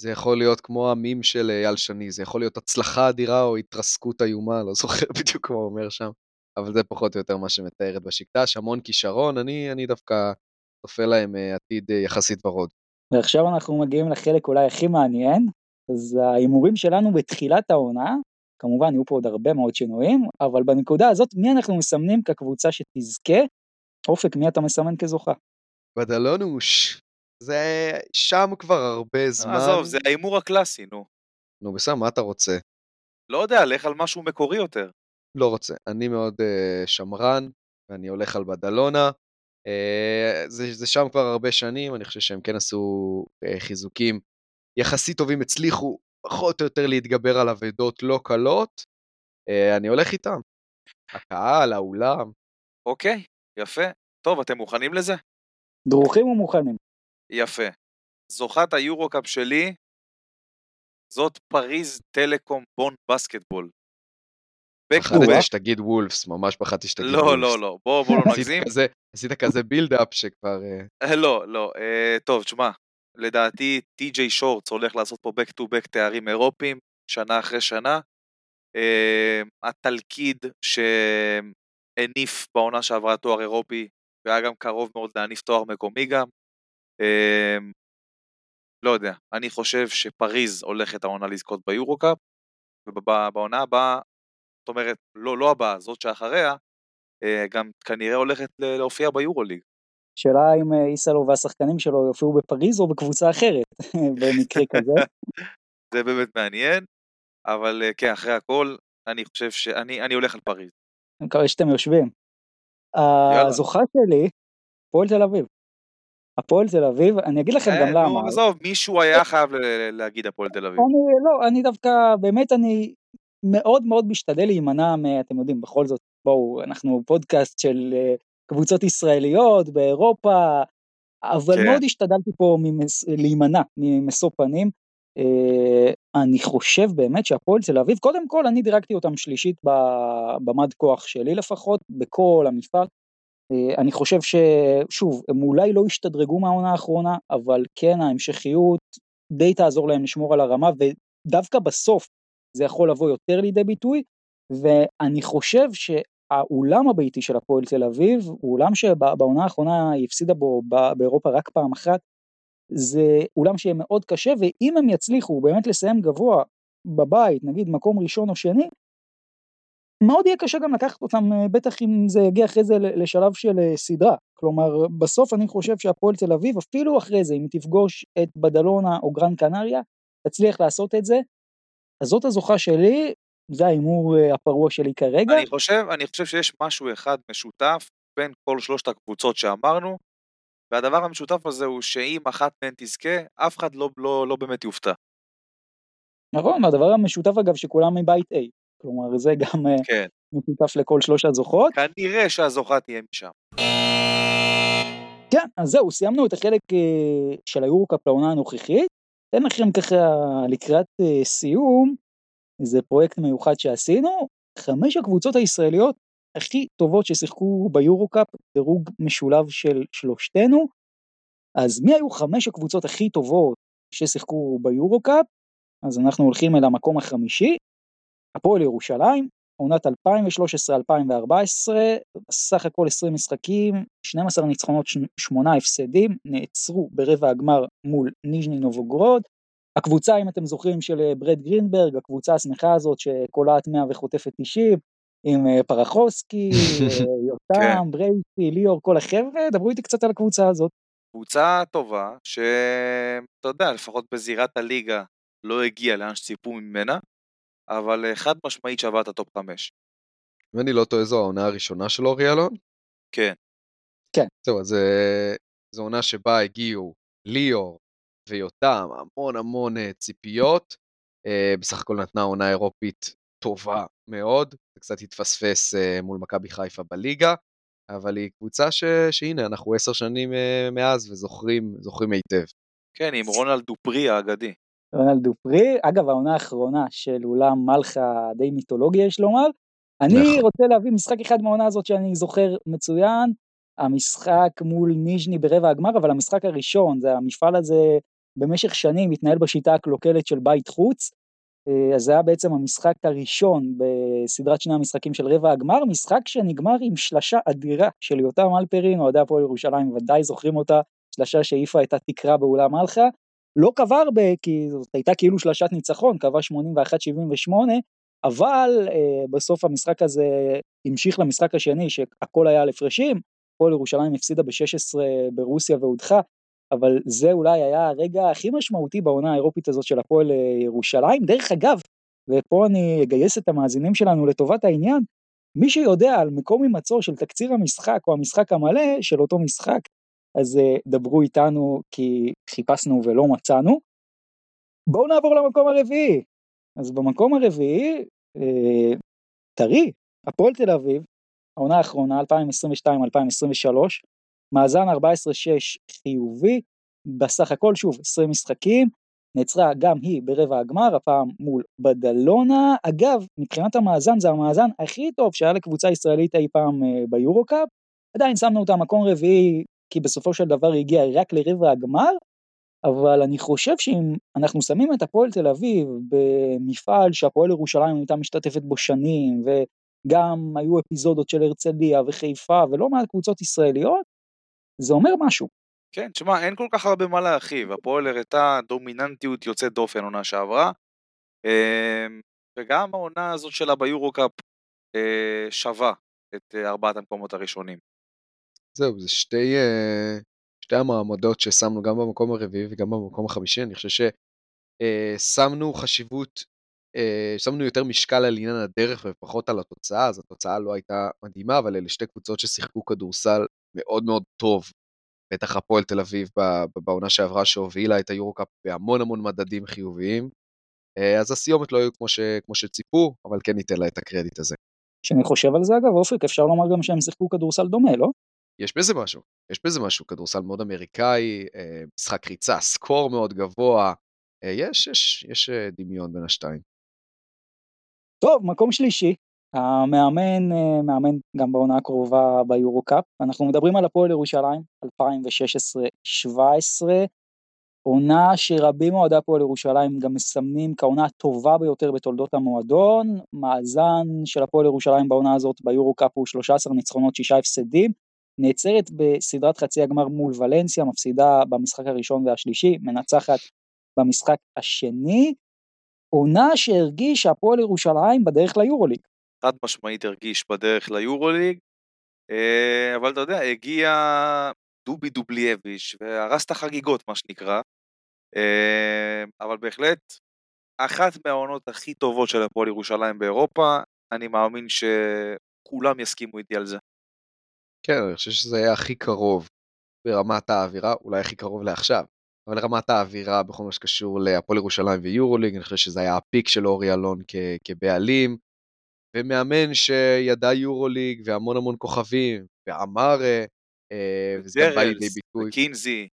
C: זה יכול להיות כמו המים של אייל שני, זה יכול להיות הצלחה אדירה או התרסקות איומה, לא זוכר בדיוק מה הוא אומר שם. אבל זה פחות או יותר מה שמתארת בשקטש, המון כישרון, אני, אני דווקא צופה להם אה, עתיד אה, יחסית ורוד.
A: ועכשיו אנחנו מגיעים לחלק אולי הכי מעניין, אז ההימורים שלנו בתחילת העונה, כמובן יהיו פה עוד הרבה מאוד שינויים, אבל בנקודה הזאת מי אנחנו מסמנים כקבוצה שתזכה? אופק, מי אתה מסמן כזוכה?
C: בדלונוש, זה שם כבר הרבה זמן.
B: עזוב, זה ההימור הקלאסי, נו.
C: נו בסדר, מה אתה רוצה?
B: לא יודע, לך על משהו מקורי יותר.
C: לא רוצה. אני מאוד uh, שמרן, ואני הולך על בדלונה. Uh, זה, זה שם כבר הרבה שנים, אני חושב שהם כן עשו uh, חיזוקים יחסית טובים, הצליחו פחות או יותר להתגבר על אבדות לא קלות. Uh, אני הולך איתם. הקהל, האולם.
B: אוקיי, יפה. טוב, אתם מוכנים לזה?
A: דרוכים ומוכנים.
B: יפה. זוכת היורו-קאפ שלי זאת פריז טלקום בון בסקטבול.
C: פחדתי שתגיד וולפס, ממש פחדתי שתגיד וולפס.
B: לא, לא, לא, בוא, בוא לא נגזים.
C: עשית כזה בילדאפ שכבר...
B: אה, לא, לא, אה, טוב, תשמע, לדעתי טי.ג'יי שורטס הולך לעשות פה back to back תארים אירופיים, שנה אחרי שנה. אה, התלכיד שהניף בעונה שעברה תואר אירופי, והיה גם קרוב מאוד להניף תואר מקומי גם. לא יודע, אני חושב שפריז הולכת העונה לזכות ביורו-קאפ, ובעונה הבאה זאת אומרת, לא, לא הבאה, זאת שאחריה, אה, גם כנראה הולכת להופיע ביורוליג.
A: שאלה אם אה, איסלו והשחקנים שלו יופיעו בפריז או בקבוצה אחרת, במקרה כזה.
B: זה באמת מעניין, אבל אה, כן, אחרי הכל, אני חושב שאני אני הולך על פריז.
A: אני מקווה שאתם יושבים. הזוכה שלי, פועל תל אביב. הפועל תל אביב, אני אגיד לכם גם למה.
B: עזוב, מישהו היה חייב להגיד הפועל תל אביב.
A: אני, לא, אני דווקא, באמת אני מאוד מאוד משתדל להימנע מ... אתם יודעים, בכל זאת, בואו, אנחנו פודקאסט של uh, קבוצות ישראליות באירופה, אבל כן. מאוד השתדלתי פה ממס, להימנע ממשוא פנים. Uh, אני חושב באמת שהפועל תל אביב, קודם כל אני דירקתי אותם שלישית במד כוח שלי לפחות, בכל המפעל. אה, אני חושב ששוב, הם אולי לא השתדרגו מהעונה האחרונה, אבל כן ההמשכיות די תעזור להם לשמור על הרמה, ודווקא בסוף זה יכול לבוא יותר לידי ביטוי, ואני חושב שהאולם הביתי של הפועל תל אביב, הוא אולם שבעונה האחרונה היא הפסידה בו באירופה רק פעם אחת, זה אולם שיהיה מאוד קשה, ואם הם יצליחו באמת לסיים גבוה בבית, נגיד מקום ראשון או שני, מאוד יהיה קשה גם לקחת אותם, אה, בטח אם זה יגיע אחרי זה לשלב של אה, סדרה. כלומר, בסוף אני חושב שהפועל תל אביב, אפילו אחרי זה, אם תפגוש את בדלונה או גרן קנריה, תצליח לעשות את זה. אז זאת הזוכה שלי, זה ההימור אה, הפרוע שלי כרגע.
B: אני חושב, אני חושב שיש משהו אחד משותף בין כל שלושת הקבוצות שאמרנו, והדבר המשותף הזה הוא שאם אחת מהן תזכה, אף אחד לא, לא, לא באמת יופתע.
A: נכון, הדבר המשותף אגב שכולם מבית A, כלומר זה גם אה, כן. משותף לכל שלוש הזוכות.
B: כנראה שהזוכה תהיה משם.
A: כן, אז זהו, סיימנו את החלק אה, של היורוקאפ לעונה הנוכחית. אתן לכם ככה לקראת אה, סיום, זה פרויקט מיוחד שעשינו, חמש הקבוצות הישראליות הכי טובות ששיחקו ביורוקאפ, דירוג משולב של שלושתנו. אז מי היו חמש הקבוצות הכי טובות ששיחקו ביורוקאפ? אז אנחנו הולכים אל המקום החמישי, הפועל ירושלים, עונת 2013-2014, סך הכל 20 משחקים, 12 ניצחונות, 8 הפסדים, נעצרו ברבע הגמר מול ניז'ני נובוגרוד. הקבוצה, אם אתם זוכרים, של אה, ברד גרינברג, הקבוצה השמחה הזאת שקולעת 100 וחוטפת 90, עם אה, פרחוסקי, אה, יותם, כן. ברייסי, ליאור, כל החבר'ה, דברו איתי קצת על הקבוצה הזאת.
B: קבוצה טובה, שאתה יודע, לפחות בזירת הליגה לא הגיעה לאן שציפו ממנה, אבל אה, חד משמעית שווה את הטופ 5.
C: אם אני לא טועה זו העונה הראשונה של אורי אלון?
B: כן.
A: כן.
C: זהו, אז אה, זו עונה שבה הגיעו ליאור ויותם, המון המון אה, ציפיות. בסך הכל נתנה עונה אירופית טובה מאוד, זה קצת התפספס מול מכבי חיפה בליגה, אבל היא קבוצה ש... שהנה, אנחנו עשר שנים מאז וזוכרים היטב.
B: כן, עם רונלד דופרי האגדי.
A: רונלד דופרי, אגב העונה האחרונה של אולם מלכה די מיתולוגיה יש לומר. אני נכון. רוצה להביא משחק אחד מהעונה הזאת שאני זוכר מצוין, המשחק מול ניז'ני ברבע הגמר, אבל המשחק הראשון, זה המפעל הזה במשך שנים מתנהל בשיטה הקלוקלת של בית חוץ, אה, אז זה היה בעצם המשחק הראשון בסדרת שני המשחקים של רבע הגמר, משחק שנגמר עם שלשה אדירה של יותם אלפרין, אוהדי הפועל ירושלים ודאי זוכרים אותה, שלשה שהעיפה את התקרה באולם מלכה, לא קבע הרבה, כי זאת הייתה כאילו שלשת ניצחון, קבע 81-78, אבל אה, בסוף המשחק הזה המשיך למשחק השני, שהכל היה על הפרשים, הפועל ירושלים הפסידה ב-16 ברוסיה והודחה, אבל זה אולי היה הרגע הכי משמעותי בעונה האירופית הזאת של הפועל אה, ירושלים. דרך אגב, ופה אני אגייס את המאזינים שלנו לטובת העניין, מי שיודע על מקום הימצאו של תקציר המשחק או המשחק המלא של אותו משחק, אז uh, דברו איתנו כי חיפשנו ולא מצאנו. בואו נעבור למקום הרביעי. אז במקום הרביעי, uh, טרי, הפועל תל אביב, העונה האחרונה, 2022-2023, מאזן 14-6 חיובי, בסך הכל שוב 20 משחקים, נעצרה גם היא ברבע הגמר, הפעם מול בדלונה. אגב, מבחינת המאזן זה המאזן הכי טוב שהיה לקבוצה ישראלית אי פעם uh, ביורו-קאפ. עדיין שמנו אותה מקום רביעי כי בסופו של דבר היא הגיעה רק לרבע הגמר, אבל אני חושב שאם אנחנו שמים את הפועל תל אביב במפעל שהפועל ירושלים הייתה משתתפת בו שנים, וגם היו אפיזודות של הרצליה וחיפה ולא מעט קבוצות ישראליות, זה אומר משהו.
B: כן, תשמע, אין כל כך הרבה מה להרחיב, הפועל הראתה דומיננטיות יוצאת דופן עונה שעברה, אמ, וגם העונה הזאת שלה ביורו-קאפ אה, שווה את אה, ארבעת המקומות הראשונים.
C: זהו, זה שתי, אה, שתי המעמדות ששמנו גם במקום הרביעי וגם במקום החמישי, אני חושב ששמנו אה, חשיבות, אה, שמנו יותר משקל על עניין הדרך ופחות על התוצאה, אז התוצאה לא הייתה מדהימה, אבל אלה שתי קבוצות ששיחקו כדורסל מאוד מאוד טוב. בטח הפועל תל אביב בעונה שעברה שהובילה את היורו-קאפ בהמון המון מדדים חיוביים. אז הסיומת לא היו כמו, ש, כמו שציפו, אבל כן ניתן לה את הקרדיט הזה.
A: כשאני חושב על זה אגב, אופק, אפשר לומר גם שהם שיחקו כדורסל דומה, לא?
C: יש בזה משהו, יש בזה משהו, כדורסל מאוד אמריקאי, אה, משחק ריצה, score מאוד גבוה, אה, יש, יש, יש אה, דמיון בין השתיים.
A: טוב, מקום שלישי, המאמן מאמן גם בעונה הקרובה ביורו קאפ, אנחנו מדברים על הפועל ירושלים 2016-2017, עונה שרבים מאוהדי הפועל ירושלים גם מסמנים כעונה הטובה ביותר בתולדות המועדון, מאזן של הפועל ירושלים בעונה הזאת ביורו קאפ הוא 13 ניצחונות 6 הפסדים, נעצרת בסדרת חצי הגמר מול ולנסיה, מפסידה במשחק הראשון והשלישי, מנצחת במשחק השני, עונה שהרגיש הפועל ירושלים בדרך ליורוליג.
B: חד משמעית הרגיש בדרך ליורוליג, אה, אבל אתה יודע, הגיע דובי דובליאביץ' והרס את החגיגות מה שנקרא, אה, אבל בהחלט אחת מהעונות הכי טובות של הפועל ירושלים באירופה, אני מאמין שכולם יסכימו איתי על זה.
C: כן, אני חושב שזה היה הכי קרוב ברמת האווירה, אולי הכי קרוב לעכשיו, אבל רמת האווירה בכל מה שקשור להפועל ירושלים ויורוליג, אני חושב שזה היה הפיק של אורי אלון כ- כבעלים, ומאמן שידע יורוליג והמון המון כוכבים, ואמרה, אה, וזה גם בא לידי ביטוי.
B: וקינזי.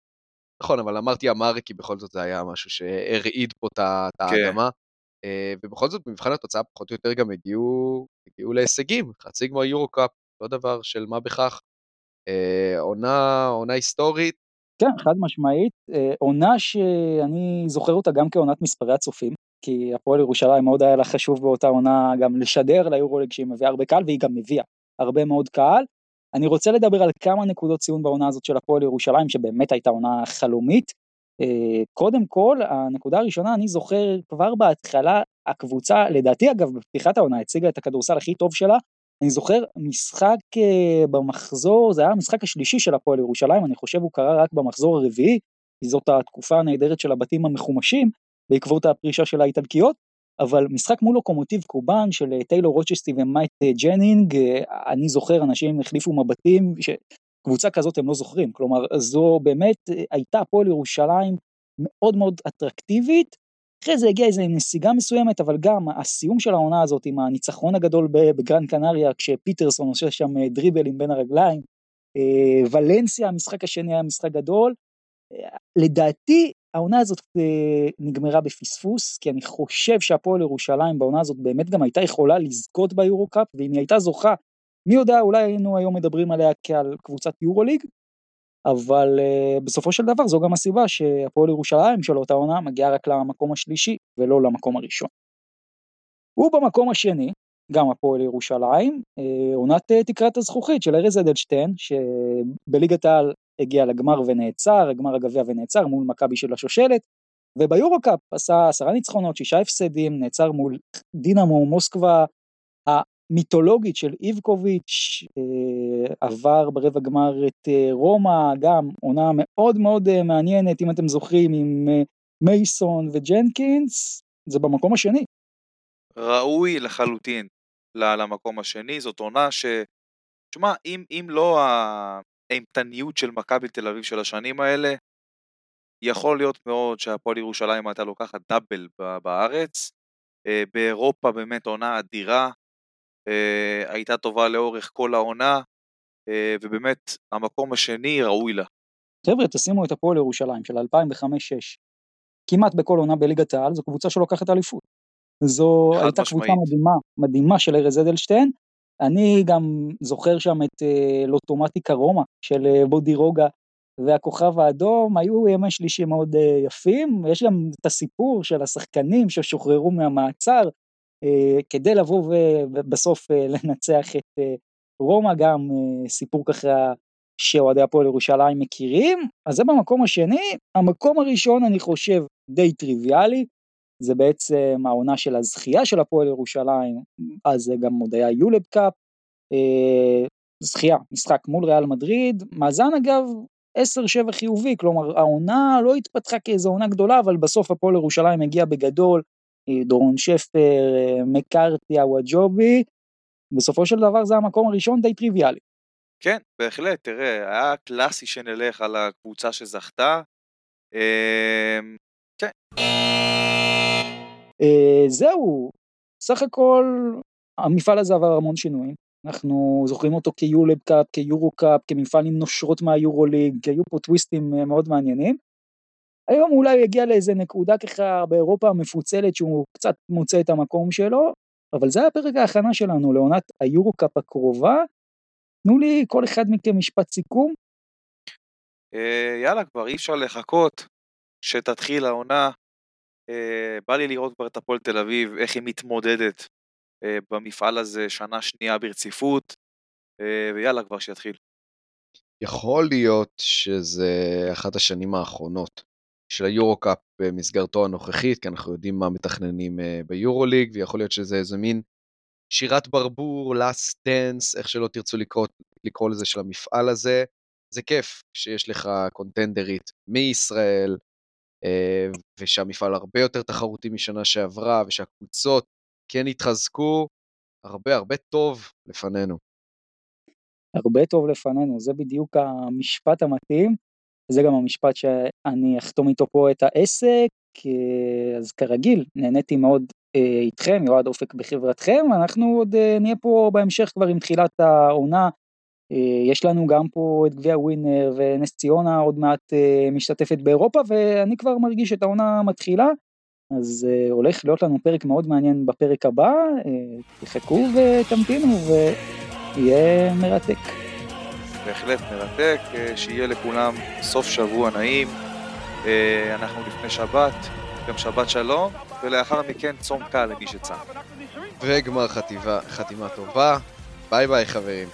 C: נכון, אבל אמרתי אמרה כי בכל זאת זה היה משהו שהרעיד פה את
B: כן.
C: האדמה. אה, ובכל זאת במבחן התוצאה פחות או יותר גם הגיעו, הגיעו להישגים, חצי גמר יורו קאפ, לא דבר של מה בכך. אה, עונה, עונה היסטורית,
A: כן, חד משמעית, אה, עונה שאני זוכר אותה גם כעונת מספרי הצופים, כי הפועל ירושלים מאוד היה לה חשוב באותה עונה גם לשדר ליורוליג שהיא מביאה הרבה קהל, והיא גם מביאה הרבה מאוד קהל. אני רוצה לדבר על כמה נקודות ציון בעונה הזאת של הפועל ירושלים, שבאמת הייתה עונה חלומית. אה, קודם כל, הנקודה הראשונה, אני זוכר כבר בהתחלה, הקבוצה, לדעתי אגב, בפתיחת העונה הציגה את הכדורסל הכי טוב שלה, אני זוכר משחק uh, במחזור, זה היה המשחק השלישי של הפועל ירושלים, אני חושב הוא קרה רק במחזור הרביעי, כי זאת התקופה הנהדרת של הבתים המחומשים, בעקבות הפרישה של האיטלקיות, אבל משחק מול לוקומוטיב קובאן של אה, טיילור רוצ'סטי ומאט אה, ג'נינג, אני זוכר אנשים החליפו מבטים, שקבוצה כזאת הם לא זוכרים, כלומר זו באמת הייתה הפועל ירושלים מאוד מאוד אטרקטיבית, אחרי זה הגיעה איזו נסיגה מסוימת, אבל גם הסיום של העונה הזאת עם הניצחון הגדול בגרן קנריה, כשפיטרסון עושה שם אה, דריבלים בין הרגליים, אה, ולנסיה, המשחק השני היה משחק גדול. אה, לדעתי העונה הזאת נגמרה בפספוס, כי אני חושב שהפועל ירושלים בעונה הזאת באמת גם הייתה יכולה לזכות ביורו קאפ, ואם היא הייתה זוכה, מי יודע, אולי היינו היום מדברים עליה כעל קבוצת יורוליג, אבל uh, בסופו של דבר זו גם הסיבה שהפועל ירושלים של אותה עונה מגיעה רק למקום השלישי ולא למקום הראשון. ובמקום השני, גם הפועל ירושלים, uh, עונת uh, תקרת הזכוכית של ארז אדלשטיין, שבליגת העל הגיע לגמר ונעצר, הגמר הגביע ונעצר מול מכבי של השושלת, וביורו-קאפ עשה עשרה ניצחונות, שישה הפסדים, נעצר מול דינמו מוסקבה מיתולוגית של איבקוביץ', אה, עבר ברבע גמר את אה, רומא, גם עונה מאוד מאוד אה, מעניינת, אם אתם זוכרים, עם מייסון וג'נקינס, זה במקום השני.
B: ראוי לחלוטין למקום השני, זאת עונה ש... תשמע, אם, אם לא האימתניות של מכבי תל אביב של השנים האלה, יכול להיות מאוד שהפועל ירושלים הייתה לוקחת דאבל בארץ. באירופה באמת עונה אדירה, אה, הייתה טובה לאורך כל העונה, אה, ובאמת המקום השני ראוי לה.
A: חבר'ה, תשימו את הפועל ירושלים של 2005-2006, כמעט בכל עונה בליגת העל, זו קבוצה שלוקחת אליפות. זו הייתה משמעית. קבוצה מדהימה, מדהימה של ארז אדלשטיין. אני גם זוכר שם את אה, לוטומטיקה רומא של אה, בודי רוגה והכוכב האדום, היו ימי שלישי מאוד אה, יפים. יש גם את הסיפור של השחקנים ששוחררו מהמעצר, אה, כדי לבוא ובסוף אה, לנצח את אה, רומא, גם סיפור ככה שאוהדי הפועל ירושלים מכירים. אז זה במקום השני. המקום הראשון אני חושב די טריוויאלי, זה בעצם העונה של הזכייה של הפועל ירושלים, אז זה גם עוד היה יולב קאפ, זכייה, משחק מול ריאל מדריד, מאזן אגב 10-7 חיובי, כלומר העונה לא התפתחה כאיזו עונה גדולה, אבל בסוף הפועל ירושלים הגיע בגדול, דורון שפר, מקארתי, הוואג'ובי, בסופו של דבר זה המקום הראשון די טריוויאלי.
B: כן, בהחלט, תראה, היה קלאסי שנלך על הקבוצה שזכתה. אמ, כן.
A: אה, זהו, סך הכל המפעל הזה עבר המון שינויים. אנחנו זוכרים אותו כיולב קאפ, כיורו קאפ, כמפעל עם נושרות מהיורו ליג, היו פה טוויסטים אה, מאוד מעניינים. היום אולי הוא יגיע לאיזה נקודה ככה באירופה המפוצלת שהוא קצת מוצא את המקום שלו, אבל זה היה פרק ההכנה שלנו לעונת היורו-קאפ הקרובה. תנו לי כל אחד מכם משפט סיכום.
B: אה, יאללה, כבר אי אפשר לחכות שתתחיל העונה. אה, בא לי לראות כבר את הפועל תל אביב, איך היא מתמודדת אה, במפעל הזה שנה שנייה ברציפות, ויאללה כבר שיתחיל.
C: יכול להיות שזה אחת השנים האחרונות של היורו-קאפ במסגרתו הנוכחית, כי אנחנו יודעים מה מתכננים ביורו-ליג, ויכול להיות שזה איזה מין שירת ברבור, last dance, איך שלא תרצו לקרוא, לקרוא לזה של המפעל הזה. זה כיף שיש לך קונטנדרית מישראל, אה, ושהמפעל הרבה יותר תחרותי משנה שעברה, ושהקבוצות כן התחזקו, הרבה הרבה טוב לפנינו.
A: הרבה טוב לפנינו, זה בדיוק המשפט המתאים, זה גם המשפט שאני אחתום איתו פה את העסק, אז כרגיל, נהניתי מאוד אה, איתכם, יועד אופק בחברתכם, אנחנו עוד אה, נהיה פה בהמשך כבר עם תחילת העונה, אה, יש לנו גם פה את גביע ווינר ונס ציונה עוד מעט משתתפת באירופה ואני כבר מרגיש את העונה מתחילה אז הולך להיות לנו פרק מאוד מעניין בפרק הבא, תחכו ותמתינו ויהיה מרתק.
B: בהחלט מרתק, שיהיה לכולם סוף שבוע נעים, אנחנו לפני שבת, גם שבת שלום, ולאחר מכן צום קל למי שצם.
C: וגמר חתימה, חתימה טובה, ביי ביי חברים.